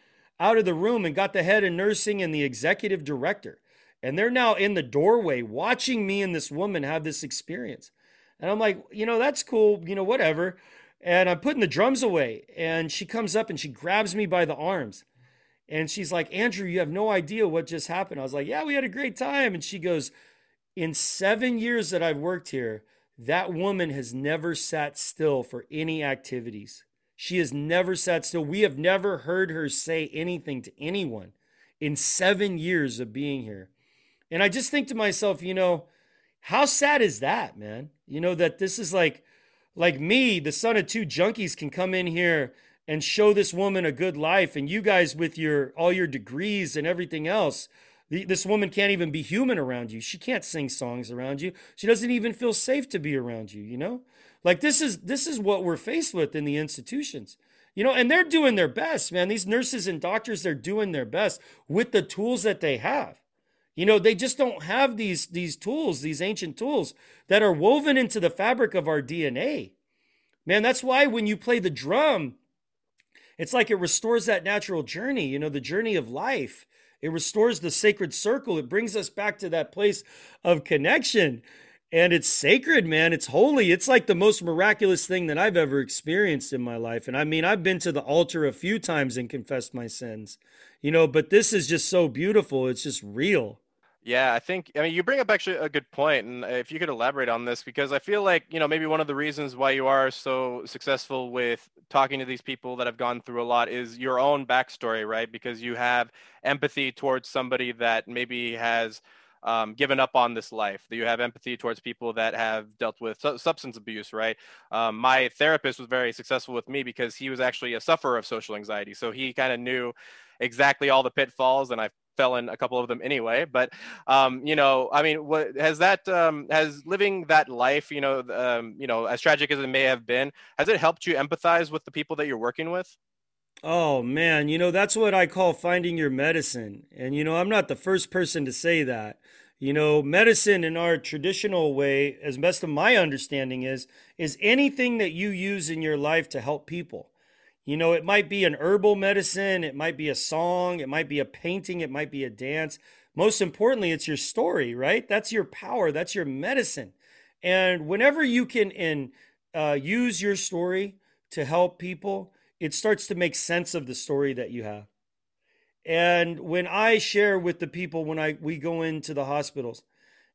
out of the room and got the head of nursing and the executive director. And they're now in the doorway watching me and this woman have this experience. And I'm like, you know, that's cool, you know, whatever. And I'm putting the drums away. And she comes up and she grabs me by the arms. And she's like, Andrew, you have no idea what just happened. I was like, yeah, we had a great time. And she goes, in seven years that I've worked here, that woman has never sat still for any activities. She has never sat still. We have never heard her say anything to anyone in seven years of being here. And I just think to myself, you know, how sad is that, man? You know, that this is like, like me, the son of two junkies, can come in here and show this woman a good life. And you guys, with your all your degrees and everything else, this woman can't even be human around you. She can't sing songs around you. She doesn't even feel safe to be around you, you know? Like this is this is what we're faced with in the institutions. You know, and they're doing their best, man. These nurses and doctors they're doing their best with the tools that they have. You know, they just don't have these these tools, these ancient tools that are woven into the fabric of our DNA. Man, that's why when you play the drum, it's like it restores that natural journey, you know, the journey of life. It restores the sacred circle. It brings us back to that place of connection. And it's sacred, man. It's holy. It's like the most miraculous thing that I've ever experienced in my life. And I mean, I've been to the altar a few times and confessed my sins, you know, but this is just so beautiful. It's just real. Yeah, I think I mean you bring up actually a good point, and if you could elaborate on this, because I feel like you know maybe one of the reasons why you are so successful with talking to these people that have gone through a lot is your own backstory, right? Because you have empathy towards somebody that maybe has um, given up on this life. That you have empathy towards people that have dealt with su- substance abuse, right? Um, my therapist was very successful with me because he was actually a sufferer of social anxiety, so he kind of knew exactly all the pitfalls, and I fell in a couple of them anyway. But um, you know, I mean, what has that um, has living that life, you know, um, you know, as tragic as it may have been, has it helped you empathize with the people that you're working with? Oh man, you know, that's what I call finding your medicine. And you know, I'm not the first person to say that. You know, medicine in our traditional way, as best of my understanding is, is anything that you use in your life to help people. You know, it might be an herbal medicine, it might be a song, it might be a painting, it might be a dance. Most importantly, it's your story, right? That's your power, that's your medicine. And whenever you can in, uh, use your story to help people, it starts to make sense of the story that you have. And when I share with the people when I we go into the hospitals,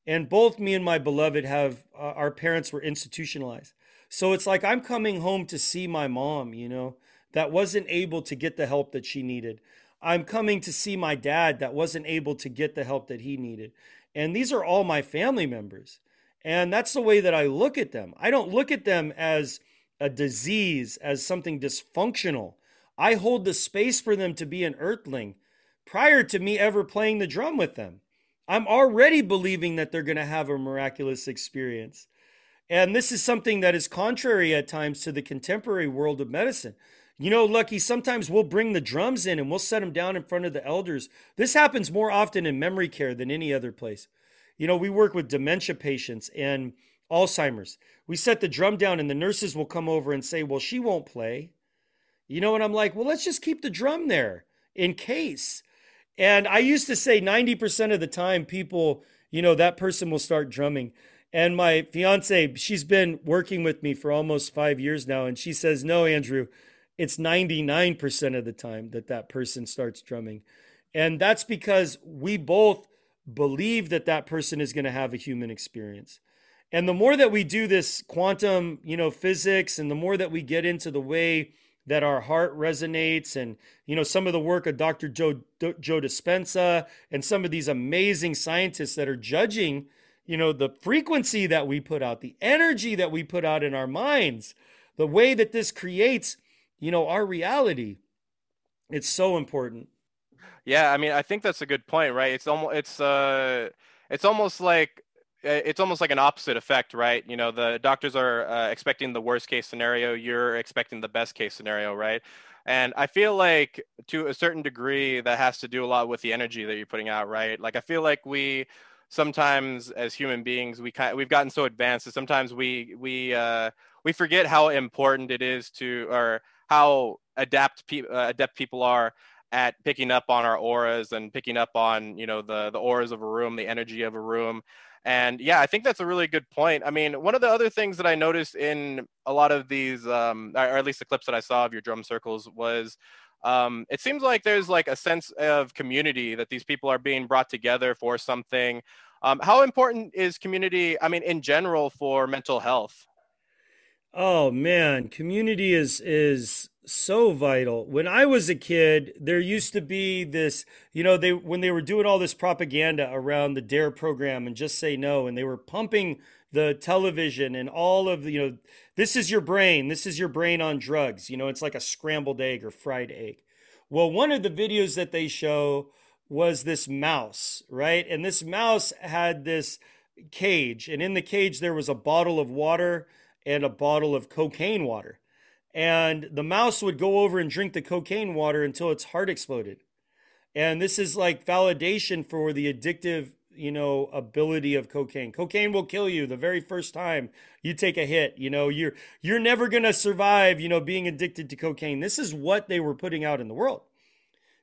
and both me and my beloved have uh, our parents were institutionalized. So it's like I'm coming home to see my mom, you know, that wasn't able to get the help that she needed. I'm coming to see my dad that wasn't able to get the help that he needed. And these are all my family members. And that's the way that I look at them. I don't look at them as a disease, as something dysfunctional. I hold the space for them to be an earthling prior to me ever playing the drum with them. I'm already believing that they're going to have a miraculous experience. And this is something that is contrary at times to the contemporary world of medicine. You know, Lucky, sometimes we'll bring the drums in and we'll set them down in front of the elders. This happens more often in memory care than any other place. You know, we work with dementia patients and Alzheimer's. We set the drum down and the nurses will come over and say, Well, she won't play. You know, and I'm like, Well, let's just keep the drum there in case. And I used to say 90% of the time, people, you know, that person will start drumming. And my fiance, she's been working with me for almost five years now. And she says, No, Andrew, it's 99% of the time that that person starts drumming. And that's because we both believe that that person is going to have a human experience. And the more that we do this quantum, you know, physics and the more that we get into the way that our heart resonates and you know some of the work of Dr. Joe Joe Dispenza and some of these amazing scientists that are judging you know the frequency that we put out the energy that we put out in our minds the way that this creates you know our reality it's so important yeah i mean i think that's a good point right it's almost it's uh it's almost like it's almost like an opposite effect, right? You know, the doctors are uh, expecting the worst case scenario, you're expecting the best case scenario, right? And I feel like to a certain degree that has to do a lot with the energy that you're putting out, right? Like I feel like we sometimes as human beings we kind we've gotten so advanced that sometimes we we uh, we forget how important it is to or how adapt pe- uh, adept people are at picking up on our auras and picking up on you know the the auras of a room the energy of a room and yeah, I think that's a really good point. I mean, one of the other things that I noticed in a lot of these, um, or at least the clips that I saw of your drum circles, was um, it seems like there's like a sense of community that these people are being brought together for something. Um, how important is community? I mean, in general, for mental health. Oh man, community is is so vital. When I was a kid, there used to be this, you know, they when they were doing all this propaganda around the DARE program and just say no and they were pumping the television and all of the, you know, this is your brain, this is your brain on drugs. You know, it's like a scrambled egg or fried egg. Well, one of the videos that they show was this mouse, right? And this mouse had this cage and in the cage there was a bottle of water and a bottle of cocaine water and the mouse would go over and drink the cocaine water until its heart exploded. And this is like validation for the addictive, you know, ability of cocaine. Cocaine will kill you the very first time you take a hit. You know, you're you're never to survive, you know, being addicted to cocaine. This is what they were putting out in the world.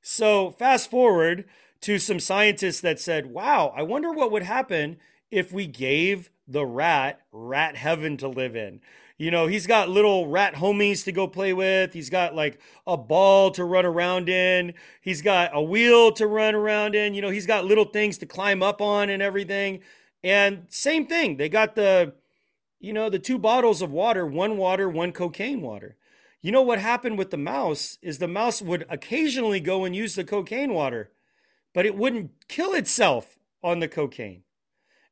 So, fast forward to some scientists that said, "Wow, I wonder what would happen if we gave the rat rat heaven to live in." You know, he's got little rat homies to go play with. He's got like a ball to run around in. He's got a wheel to run around in. You know, he's got little things to climb up on and everything. And same thing. They got the, you know, the two bottles of water, one water, one cocaine water. You know what happened with the mouse is the mouse would occasionally go and use the cocaine water, but it wouldn't kill itself on the cocaine.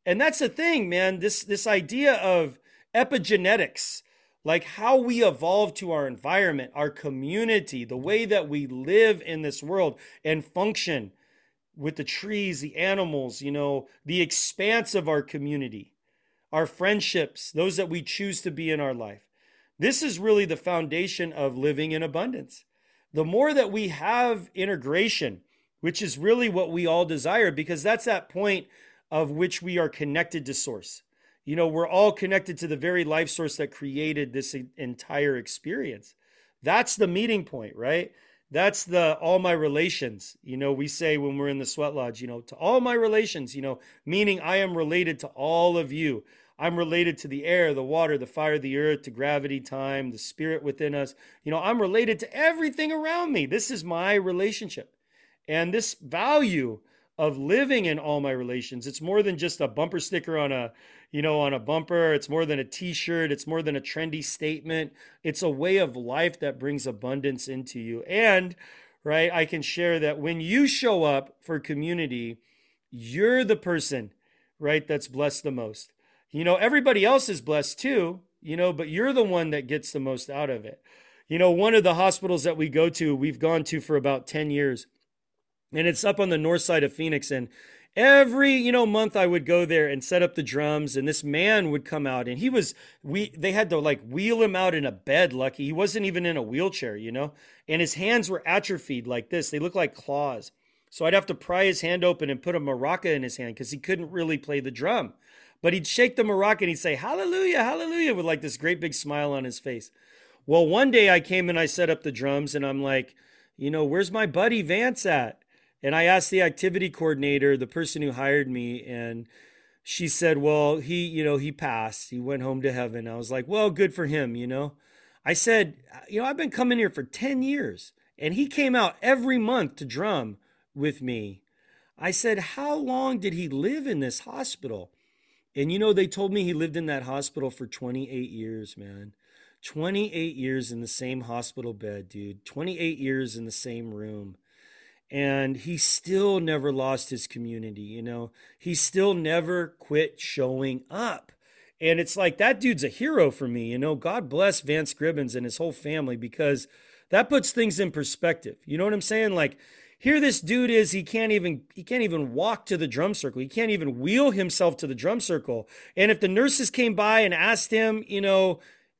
And that's the thing, man. This this idea of epigenetics, like how we evolve to our environment, our community, the way that we live in this world and function with the trees, the animals, you know, the expanse of our community, our friendships, those that we choose to be in our life. This is really the foundation of living in abundance. The more that we have integration, which is really what we all desire, because that's that point of which we are connected to source you know, we're all connected to the very life source that created this entire experience. That's the meeting point, right? That's the all my relations. You know, we say when we're in the sweat lodge, you know, to all my relations, you know, meaning I am related to all of you. I'm related to the air, the water, the fire, the earth, to gravity, time, the spirit within us. You know, I'm related to everything around me. This is my relationship. And this value of living in all my relations, it's more than just a bumper sticker on a you know, on a bumper. It's more than a t shirt, it's more than a trendy statement. It's a way of life that brings abundance into you. And, right, I can share that when you show up for community, you're the person, right, that's blessed the most. You know, everybody else is blessed too, you know, but you're the one that gets the most out of it. You know, one of the hospitals that we go to, we've gone to for about 10 years, and it's up on the north side of Phoenix. And every you know month i would go there and set up the drums and this man would come out and he was we they had to like wheel him out in a bed lucky. He wasn't even in a wheelchair you know? And his hands were atrophied like this. They looked like claws. So i'd have to pry his hand open and put a maraca in his hand because he couldn't really play the drum. But he'd shake the maraca and he'd say hallelujah hallelujah with like this great big smile on his face. Well one day i came and i set up the drums and i'm like you know where's my buddy vance at and I asked the activity coordinator, the person who hired me, and she said, Well, he, you know, he passed. He went home to heaven. I was like, Well, good for him, you know. I said, You know, I've been coming here for 10 years, and he came out every month to drum with me. I said, How long did he live in this hospital? And you know, they told me he lived in that hospital for 28 years, man. 28 years in the same hospital bed, dude. 28 years in the same room. And he still never lost his community, you know. He still never quit showing up. And it's like that dude's a hero for me, you know. God bless Vance Gribbons and his whole family because that puts things in perspective. You know what I'm saying? Like here this dude is he can't even he can't even walk to the drum circle he can't even wheel himself to the drum circle and if the nurses came by and asked him you know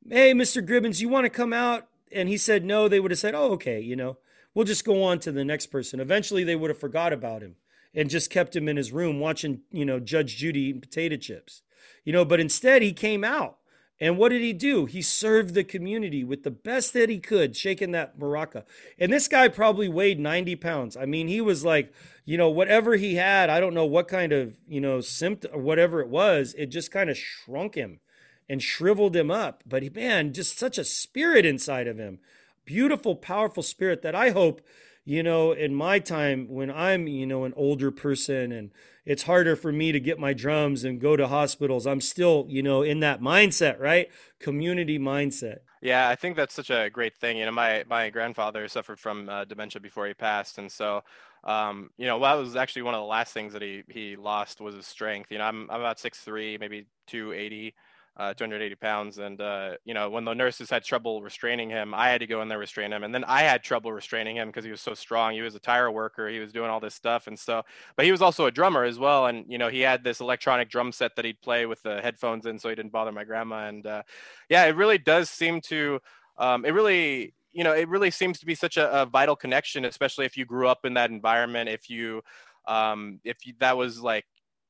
hey mr gribbons you want to come out and he said no they would have said oh okay you know we'll just go on to the next person eventually they would have forgot about him and just kept him in his room watching you know judge judy eating potato chips you know but instead he came out and what did he do? He served the community with the best that he could, shaking that maraca. And this guy probably weighed 90 pounds. I mean, he was like, you know, whatever he had, I don't know what kind of, you know, symptom whatever it was, it just kind of shrunk him and shriveled him up. But he, man, just such a spirit inside of him. Beautiful, powerful spirit that I hope, you know, in my time when I'm, you know, an older person and it's harder for me to get my drums and go to hospitals. I'm still, you know, in that mindset, right? Community mindset. Yeah, I think that's such a great thing. You know, my my grandfather suffered from uh, dementia before he passed, and so, um, you know, well, that was actually one of the last things that he he lost was his strength. You know, I'm I'm about six three, maybe two eighty, uh, 280 pounds. And, uh, you know, when the nurses had trouble restraining him, I had to go in there restrain him. And then I had trouble restraining him because he was so strong. He was a tire worker. He was doing all this stuff. And so, but he was also a drummer as well. And, you know, he had this electronic drum set that he'd play with the headphones in so he didn't bother my grandma. And uh, yeah, it really does seem to, um, it really, you know, it really seems to be such a, a vital connection, especially if you grew up in that environment. If you, um, if you, that was like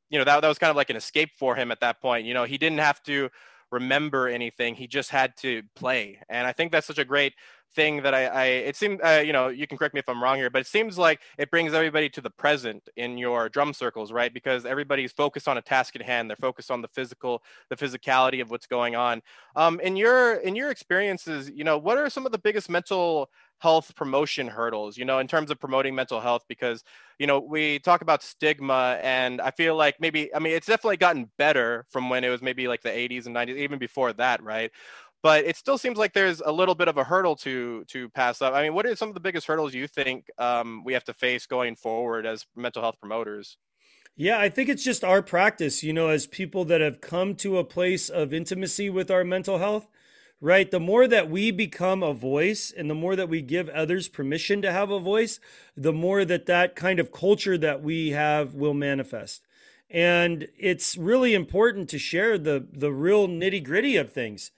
you know that that was kind of like an escape for him at that point. You know, he didn't have to remember anything; he just had to play, and I think that's such a great thing that I, I it seemed uh, you know you can correct me if I'm wrong here, but it seems like it brings everybody to the present in your drum circles, right? Because everybody's focused on a task at hand. They're focused on the physical, the physicality of what's going on. Um, in your in your experiences, you know, what are some of the biggest mental health promotion hurdles you know in terms of promoting mental health because you know we talk about stigma and i feel like maybe i mean it's definitely gotten better from when it was maybe like the 80s and 90s even before that right but it still seems like there's a little bit of a hurdle to to pass up. I mean, what are some of the biggest hurdles you think um, we have to face going forward as mental health promoters? Yeah, I think it's just our practice, you know, as people that have come to a place of intimacy with our mental health, right? The more that we become a voice and the more that we give others permission to have a voice, the more that that kind of culture that we have will manifest. And it's really important to share the the real nitty gritty of things.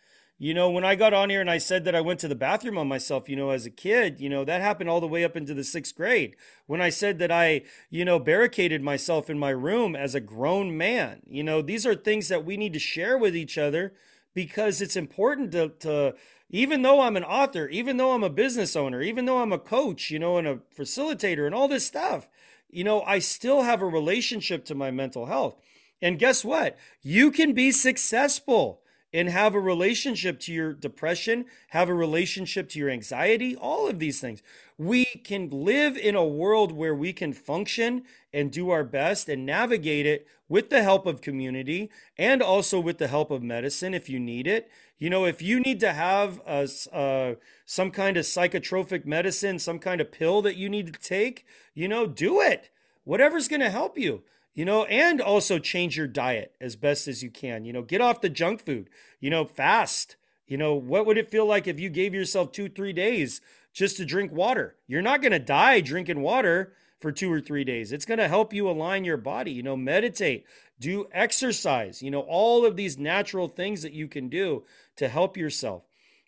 You know, when I got on here and I said that I went to the bathroom on myself, you know, as a kid, you know, that happened all the way up into the sixth grade. When I said that I, you know, barricaded myself in my room as a grown man, you know, these are things that we need to share with each other because it's important to, to even though I'm an author, even though I'm a business owner, even though I'm a coach, you know, and a facilitator and all this stuff, you know, I still have a relationship to my mental health. And guess what? You can be successful and have a relationship to your depression, have a relationship to your anxiety, all of these things. We can live in a world where we can function and do our best and navigate it with the help of community and also with the help of medicine if you need it. You know, if you need to have a, uh, some kind of psychotropic medicine, some kind of pill that you need to take, you know, do it. Whatever's going to help you you know, and also change your diet as best as you can. You know, get off the junk food, you know, fast. You know, what would it feel like if you gave yourself two, three days just to drink water? You're not going to die drinking water for two or three days. It's going to help you align your body, you know, meditate, do exercise, you know, all of these natural things that you can do to help yourself.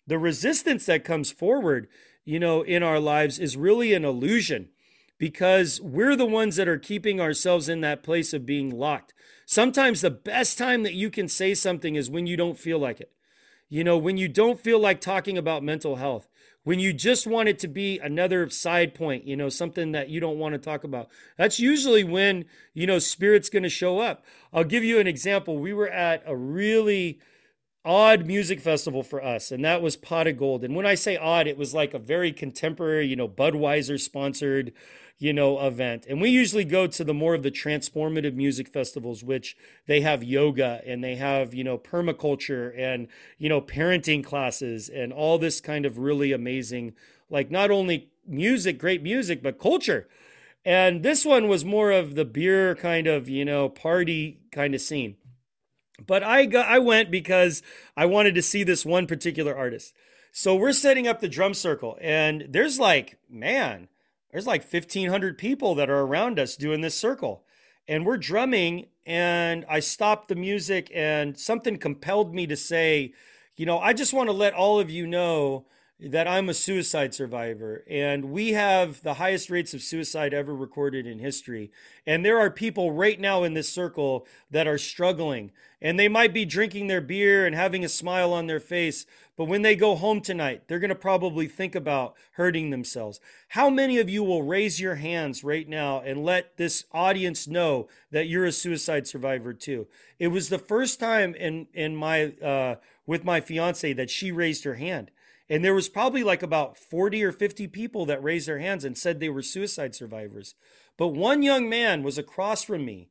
The resistance that comes forward, you know, in our lives is really an illusion because we're the ones that are keeping ourselves in that place of being locked. Sometimes the best time that you can say something is when you don't feel like it. You know, when you don't feel like talking about mental health, when you just want it to be another side point, you know, something that you don't want to talk about. That's usually when, you know, spirit's going to show up. I'll give you an example. We were at a really odd music festival for us, and that was Pot of Gold. And when I say odd, it was like a very contemporary, you know, Budweiser sponsored, you know, event. And we usually go to the more of the transformative music festivals, which they have yoga and they have, you know, permaculture and, you know, parenting classes and all this kind of really amazing, like not only music, great music, but culture. And this one was more of the beer kind of, you know, party kind of scene. But I got, I went because I wanted to see this one particular artist. So we're setting up the drum circle, and there's like, man, there's like 1,500 people that are around us doing this circle. And we're drumming, and I stopped the music, and something compelled me to say, you know, I just want to let all of you know that I'm a suicide survivor, and we have the highest rates of suicide ever recorded in history. And there are people right now in this circle that are struggling, and they might be drinking their beer and having a smile on their face, but when they go home tonight, they're going to probably think about hurting themselves. How many of you will raise your hands right now and let this audience know that you're a suicide survivor too? It was the first time in in my uh, with my fiance that she raised her hand and there was probably like about 40 or 50 people that raised their hands and said they were suicide survivors. But one young man was across from me.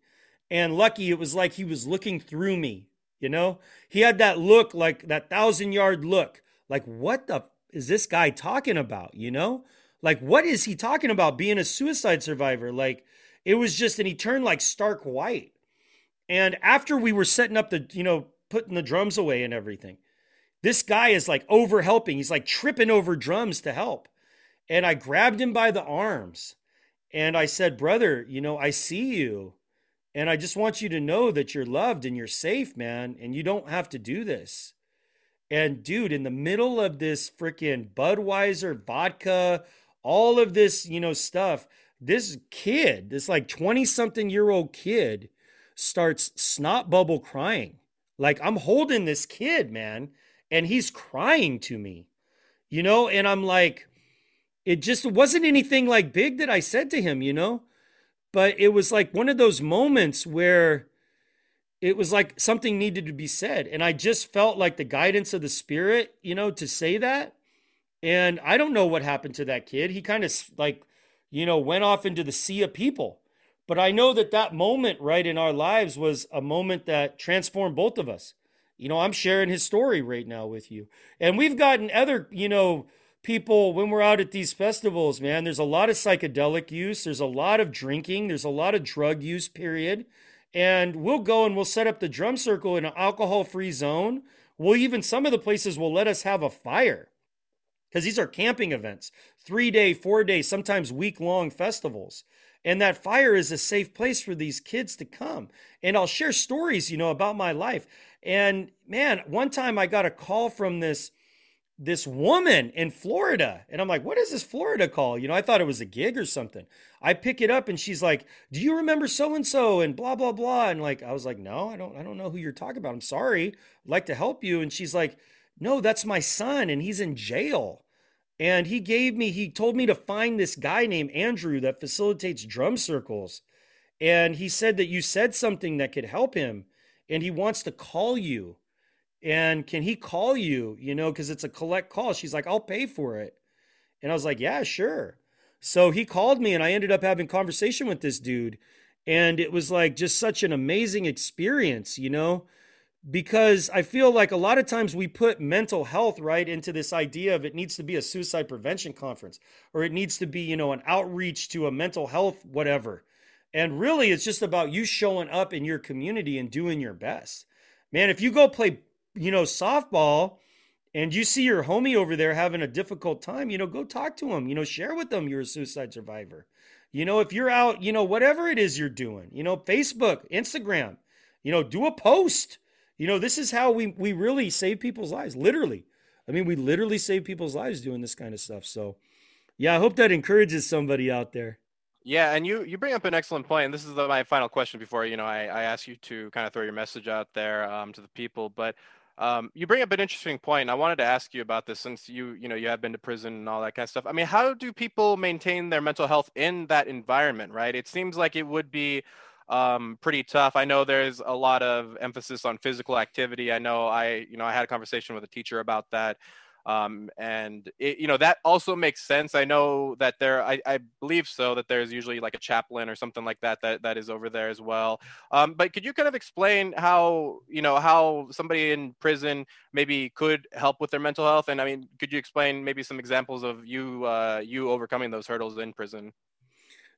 And lucky it was like he was looking through me, you know? He had that look, like that thousand yard look. Like, what the f- is this guy talking about, you know? Like, what is he talking about being a suicide survivor? Like, it was just, and he turned like stark white. And after we were setting up the, you know, putting the drums away and everything, this guy is like over helping. He's like tripping over drums to help. And I grabbed him by the arms and I said, Brother, you know, I see you. And I just want you to know that you're loved and you're safe, man. And you don't have to do this. And dude, in the middle of this freaking Budweiser vodka, all of this, you know, stuff, this kid, this like 20 something year old kid, starts snot bubble crying. Like I'm holding this kid, man and he's crying to me, you know, and I'm like, it just wasn't anything like big that I said to him, you know, but it was like one of those moments where it was like something needed to be said. And I just felt like the guidance of the spirit, you know, to say that. And I don't know what happened to that kid. He kind of like, you know, went off into the sea of people. But I know that that moment, right, in our lives was a moment that transformed both of us. You know, I'm sharing his story right now with you. And we've gotten other, you know, people when we're out at these festivals, man, there's a lot of psychedelic use, there's a lot of drinking, there's a lot of drug use, period. And we'll go and we'll set up the drum circle in an alcohol free zone. Well, even some of the places will let us have a fire because these are camping events, three day, four day, sometimes week long festivals. And that fire is a safe place for these kids to come. And I'll share stories, you know, about my life. And man, one time I got a call from this this woman in Florida. And I'm like, what is this Florida call? You know, I thought it was a gig or something. I pick it up and she's like, Do you remember so and so? And blah, blah, blah. And like, I was like, No, I don't, I don't know who you're talking about. I'm sorry. I'd like to help you. And she's like, No, that's my son, and he's in jail. And he gave me, he told me to find this guy named Andrew that facilitates drum circles. And he said that you said something that could help him and he wants to call you. And can he call you? You know, because it's a collect call. She's like, I'll pay for it. And I was like, yeah, sure. So he called me and I ended up having conversation with this dude. And it was like just such an amazing experience, you know, because I feel like a lot of times we put mental health right into this idea of it needs to be a suicide prevention conference or it needs to be, you know, an outreach to a mental health, whatever. And really, it's just about you showing up in your community and doing your best. Man, if you go play, you know, softball and you see your homie over there having a difficult time, you know, go talk to him, you know, share with them you're a suicide survivor. You know, if you're out, you know, whatever it is you're doing, you know, Facebook, Instagram, you know, do a post. You know, this is how we we really save people's lives, literally. I mean, we literally save people's lives doing this kind of stuff. So, yeah, I hope that encourages somebody out there. Yeah, and you you bring up an excellent point, and this is the, my final question before you know I, I ask you to kind of throw your message out there um, to the people. But um, you bring up an interesting point. I wanted to ask you about this since you you know you have been to prison and all that kind of stuff. I mean, how do people maintain their mental health in that environment? Right? It seems like it would be um, pretty tough. I know there's a lot of emphasis on physical activity. I know I, you know, I had a conversation with a teacher about that. Um, and it, you know that also makes sense. I know that there, I, I, believe so, that there's usually like a chaplain or something like that that that is over there as well. Um, but could you kind of explain how you know how somebody in prison maybe could help with their mental health? And I mean, could you explain maybe some examples of you uh, you overcoming those hurdles in prison?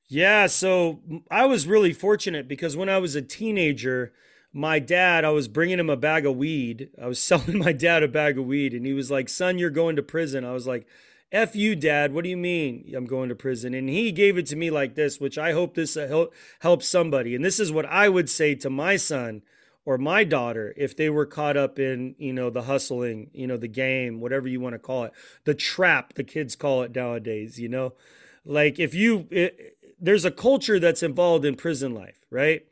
Yeah, so I was really fortunate because when I was a teenager, my dad, I was bringing him a bag of weed. I was selling my dad a bag of weed, and he was like, Son, you're going to prison. I was like, F you, dad. What do you mean I'm going to prison? And he gave it to me like this, which I hope this helps somebody. And this is what I would say to my son or my daughter if they were caught up in, you know, the hustling, you know, the game, whatever you want to call it, the trap, the kids call it nowadays, you know? Like if you, it, there's a culture that's involved in prison life, right?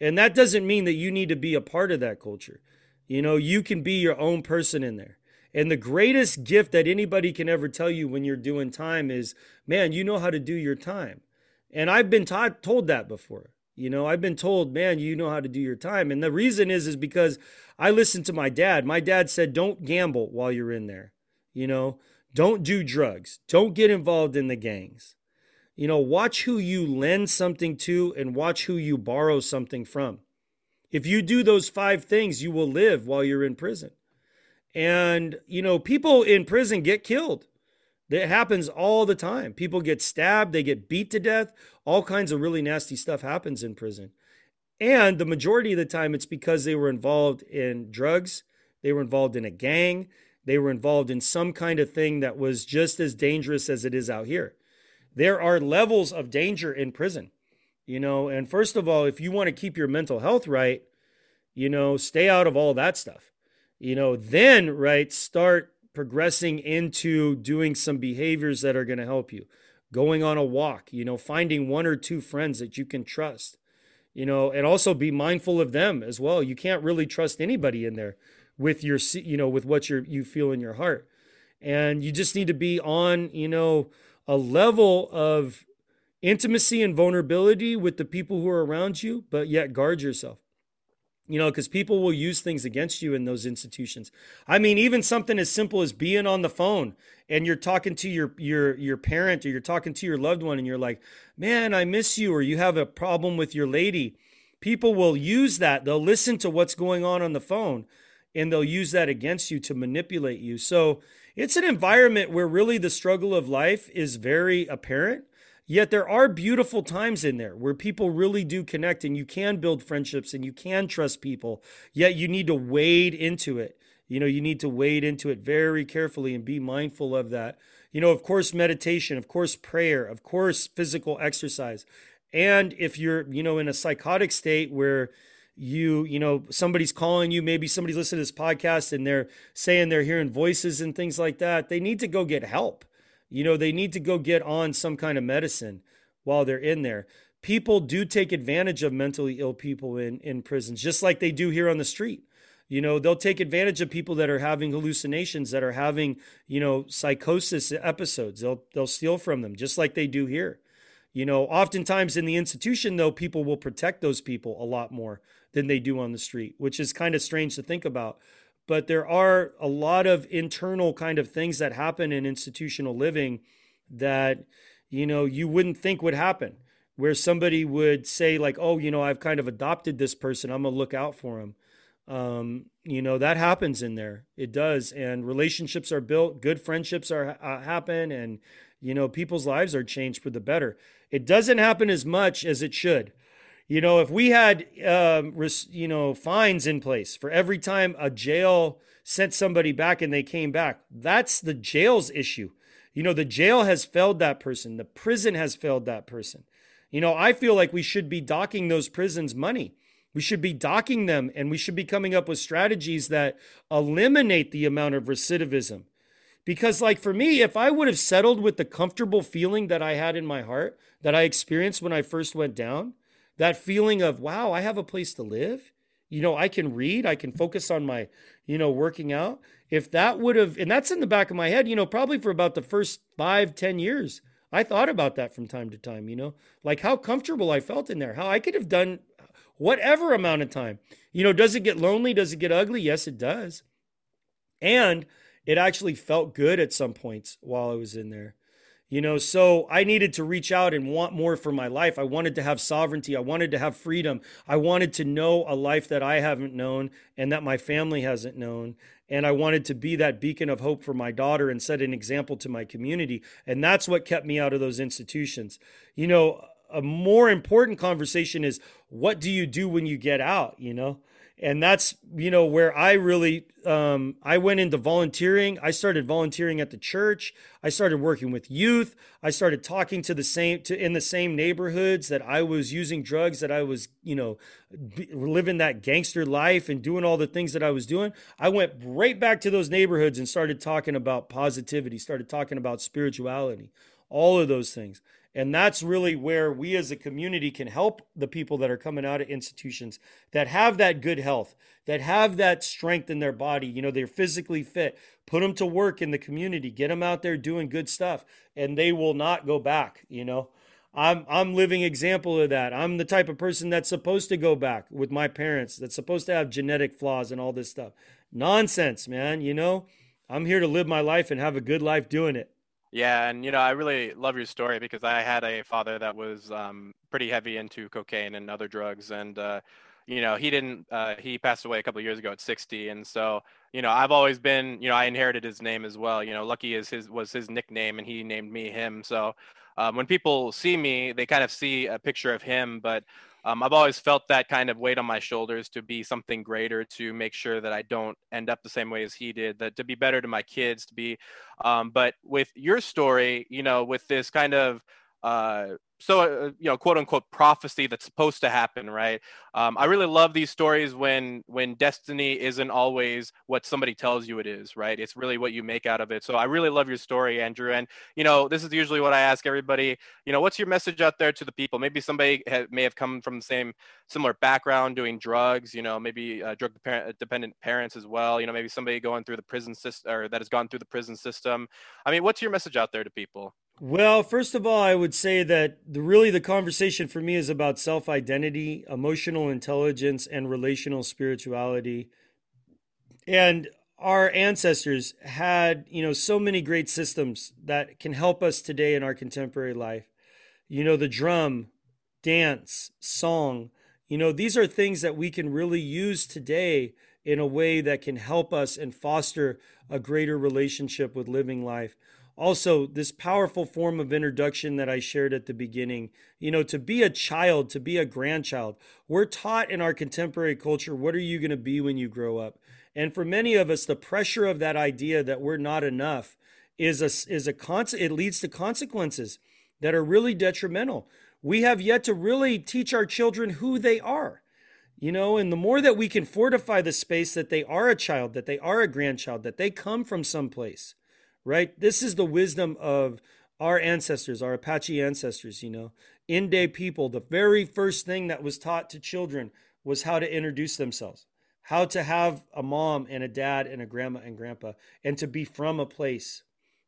And that doesn't mean that you need to be a part of that culture. You know, you can be your own person in there. And the greatest gift that anybody can ever tell you when you're doing time is, man, you know how to do your time. And I've been taught, told that before. You know, I've been told, man, you know how to do your time. And the reason is, is because I listened to my dad. My dad said, don't gamble while you're in there. You know, don't do drugs. Don't get involved in the gangs. You know, watch who you lend something to and watch who you borrow something from. If you do those five things, you will live while you're in prison. And, you know, people in prison get killed. It happens all the time. People get stabbed, they get beat to death. All kinds of really nasty stuff happens in prison. And the majority of the time, it's because they were involved in drugs, they were involved in a gang, they were involved in some kind of thing that was just as dangerous as it is out here there are levels of danger in prison, you know. And first of all, if you want to keep your mental health right, you know, stay out of all that stuff, you know, then, right, start progressing into doing some behaviors that are going to help you. Going on a walk, you know, finding one or two friends that you can trust, you know, and also be mindful of them as well. You can't really trust anybody in there with your, you know, with what you're you feel in your heart. And you just need to be on, you know, a level of intimacy and vulnerability with the people who are around you, but yet guard yourself. You know, because people will use things against you in those institutions. I mean, even something as simple as being on the phone and you're talking to your your your parent or you're talking to your loved one and you're like, "Man, I miss you," or you have a problem with your lady. People will use that. They'll listen to what's going on on the phone and they'll use that against you to manipulate you. So, it's an environment where really the struggle of life is very apparent. Yet there are beautiful times in there where people really do connect and you can build friendships and you can trust people. Yet you need to wade into it. You know, you need to wade into it very carefully and be mindful of that. You know, of course, meditation, of course, prayer, of course, physical exercise. And if you're, you know, in a psychotic state where you you know somebody's calling you maybe somebody's listening to this podcast and they're saying they're hearing voices and things like that they need to go get help. You know they need to go get on some kind of medicine while they're in there. People do take advantage of mentally ill people in in prisons just like they do here on the street. You know they'll take advantage of people that are having hallucinations that are having you know psychosis episodes. They'll they'll steal from them just like they do here. You know oftentimes in the institution though people will protect those people a lot more than they do on the street, which is kind of strange to think about. But there are a lot of internal kind of things that happen in institutional living that, you know, you wouldn't think would happen. Where somebody would say, like, oh, you know, I've kind of adopted this person, I'm to look out for him. Um, you know, that happens in there. It does. And relationships are built, good friendships are uh, happen, and, you know, people's lives are changed for the better. It doesn't happen as much as it should. You know, if we had, um, you know, fines in place for every time a jail sent somebody back and they came back, that's the jail's issue. You know, the jail has failed that person, the prison has failed that person. You know, I feel like we should be docking those prisons money. We should be docking them and we should be coming up with strategies that eliminate the amount of recidivism. Because, like, for me, if I would have settled with the comfortable feeling that I had in my heart that I experienced when I first went down, that feeling of, wow, I have a place to live. You know, I can read, I can focus on my, you know, working out. If that would have, and that's in the back of my head, you know, probably for about the first five, ten years, I thought about that from time to time, you know, like how comfortable I felt in there, how I could have done whatever amount of time. You know, does it get lonely? Does it get ugly? Yes, it does. And it actually felt good at some points while I was in there. You know, so I needed to reach out and want more for my life. I wanted to have sovereignty. I wanted to have freedom. I wanted to know a life that I haven't known and that my family hasn't known. And I wanted to be that beacon of hope for my daughter and set an example to my community. And that's what kept me out of those institutions. You know, a more important conversation is what do you do when you get out, you know? And that's you know where i really um, i went into volunteering. I started volunteering at the church. I started working with youth. I started talking to the same to in the same neighborhoods that i was using drugs that i was you know living that gangster life and doing all the things that i was doing. I went right back to those neighborhoods and started talking about positivity started talking about spirituality all of those things and that's really where we as a community can help the people that are coming out of institutions that have that good health, that have that strength in their body. You know, they're physically fit. Put them to work in the community, get them out there doing good stuff, and they will not go back. You know, I'm I'm living example of that. I'm the type of person that's supposed to go back with my parents, that's supposed to have genetic flaws and all this stuff. Nonsense, man. You know, I'm here to live my life and have a good life doing it. Yeah, and you know, I really love your story because I had a father that was um, pretty heavy into cocaine and other drugs, and uh, you know, he didn't. Uh, he passed away a couple of years ago at 60, and so you know, I've always been, you know, I inherited his name as well. You know, Lucky is his was his nickname, and he named me him. So um, when people see me, they kind of see a picture of him, but um, I've always felt that kind of weight on my shoulders to be something greater, to make sure that I don't end up the same way as he did, that to be better to my kids, to be. Um, but with your story, you know, with this kind of uh, so uh, you know quote unquote prophecy that's supposed to happen right? Um, i really love these stories when when destiny isn't always what somebody tells you it is right? It's really what you make out of it. So i really love your story andrew. And you know this is usually what i ask everybody you know what's your message out there to the people? Maybe somebody ha- may have come from the same similar background doing drugs you know maybe uh, drug dependent parents as well you know maybe somebody going through the prison system or that has gone through the prison system. I mean what's your message out there to people well, first of all, I would say that the, really the conversation for me is about self identity, emotional intelligence, and relational spirituality. And our ancestors had, you know, so many great systems that can help us today in our contemporary life. You know, the drum, dance, song, you know, these are things that we can really use today in a way that can help us and foster a greater relationship with living life also this powerful form of introduction that I shared at the beginning, you know, to be a child, to be a grandchild. We're taught in our contemporary culture, what are you going to be when you grow up? And for many of us, the pressure of that idea that we're not enough is a is a con- it leads to consequences that are really detrimental. We have yet to really teach our children who they are. You know, and the more that we can fortify the space that they are a child, that they are a grandchild, that they come from someplace, right? This is the wisdom of our ancestors, our Apache ancestors, you know, Inde people. The very first thing that was taught to children was how to introduce themselves, how to have a mom and a dad and a grandma and grandpa, and to be from a place.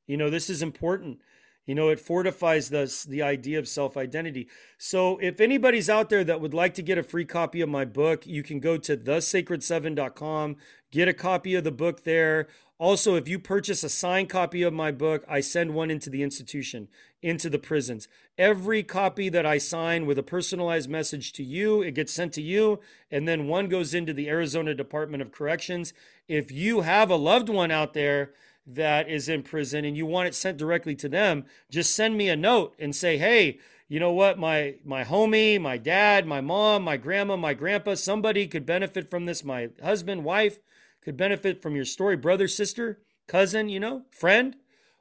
You know, this is important. You know, it fortifies the, the idea of self identity. So, if anybody's out there that would like to get a free copy of my book, you can go to thesacred7.com, get a copy of the book there. Also, if you purchase a signed copy of my book, I send one into the institution, into the prisons. Every copy that I sign with a personalized message to you, it gets sent to you, and then one goes into the Arizona Department of Corrections. If you have a loved one out there that is in prison and you want it sent directly to them, just send me a note and say, hey, you know what my my homie my dad my mom my grandma my grandpa somebody could benefit from this my husband wife could benefit from your story, brother, sister, cousin, you know, friend,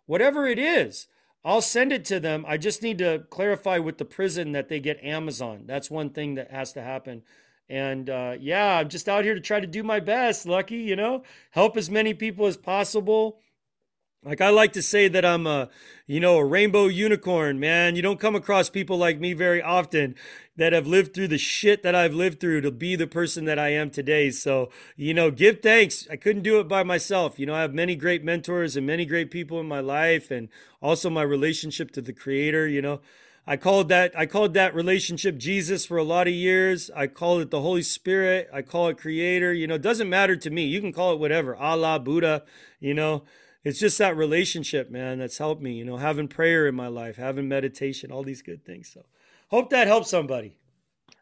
whatever it is, I'll send it to them. I just need to clarify with the prison that they get Amazon. That's one thing that has to happen. And uh, yeah, I'm just out here to try to do my best, Lucky, you know, help as many people as possible. Like I like to say that I'm a, you know, a rainbow unicorn, man. You don't come across people like me very often that have lived through the shit that I've lived through to be the person that I am today. So, you know, give thanks. I couldn't do it by myself. You know, I have many great mentors and many great people in my life and also my relationship to the creator, you know. I called that I called that relationship Jesus for a lot of years. I call it the Holy Spirit. I call it Creator. You know, it doesn't matter to me. You can call it whatever, Allah, Buddha. You know, it's just that relationship, man, that's helped me. You know, having prayer in my life, having meditation, all these good things. So, hope that helps somebody.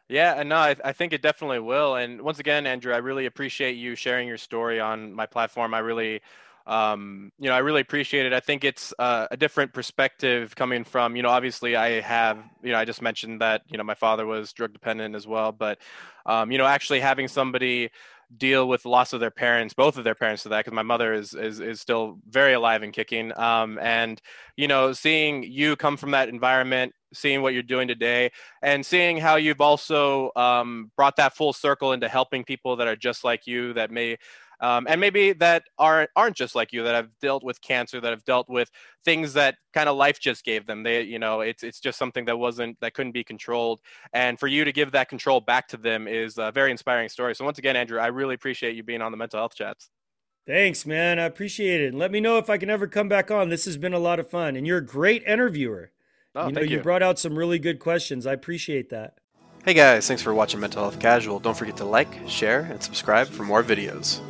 Yeah, and no, I, I think it definitely will. And once again, Andrew, I really appreciate you sharing your story on my platform. I really um, you know, I really appreciate it. I think it's uh, a different perspective coming from, you know, obviously I have, you know, I just mentioned that, you know, my father was drug dependent as well, but, um, you know, actually having somebody deal with the loss of their parents, both of their parents to that, because my mother is, is, is still very alive and kicking. Um, and, you know, seeing you come from that environment, seeing what you're doing today and seeing how you've also um, brought that full circle into helping people that are just like you that may um, and maybe that aren't aren't just like you that have dealt with cancer that have dealt with things that kind of life just gave them they you know it's it's just something that wasn't that couldn't be controlled and for you to give that control back to them is a very inspiring story so once again andrew i really appreciate you being on the mental health chats Thanks, man. I appreciate it. And let me know if I can ever come back on. This has been a lot of fun. And you're a great interviewer. Oh, you know, you. you brought out some really good questions. I appreciate that. Hey guys, thanks for watching Mental Health Casual. Don't forget to like, share, and subscribe for more videos.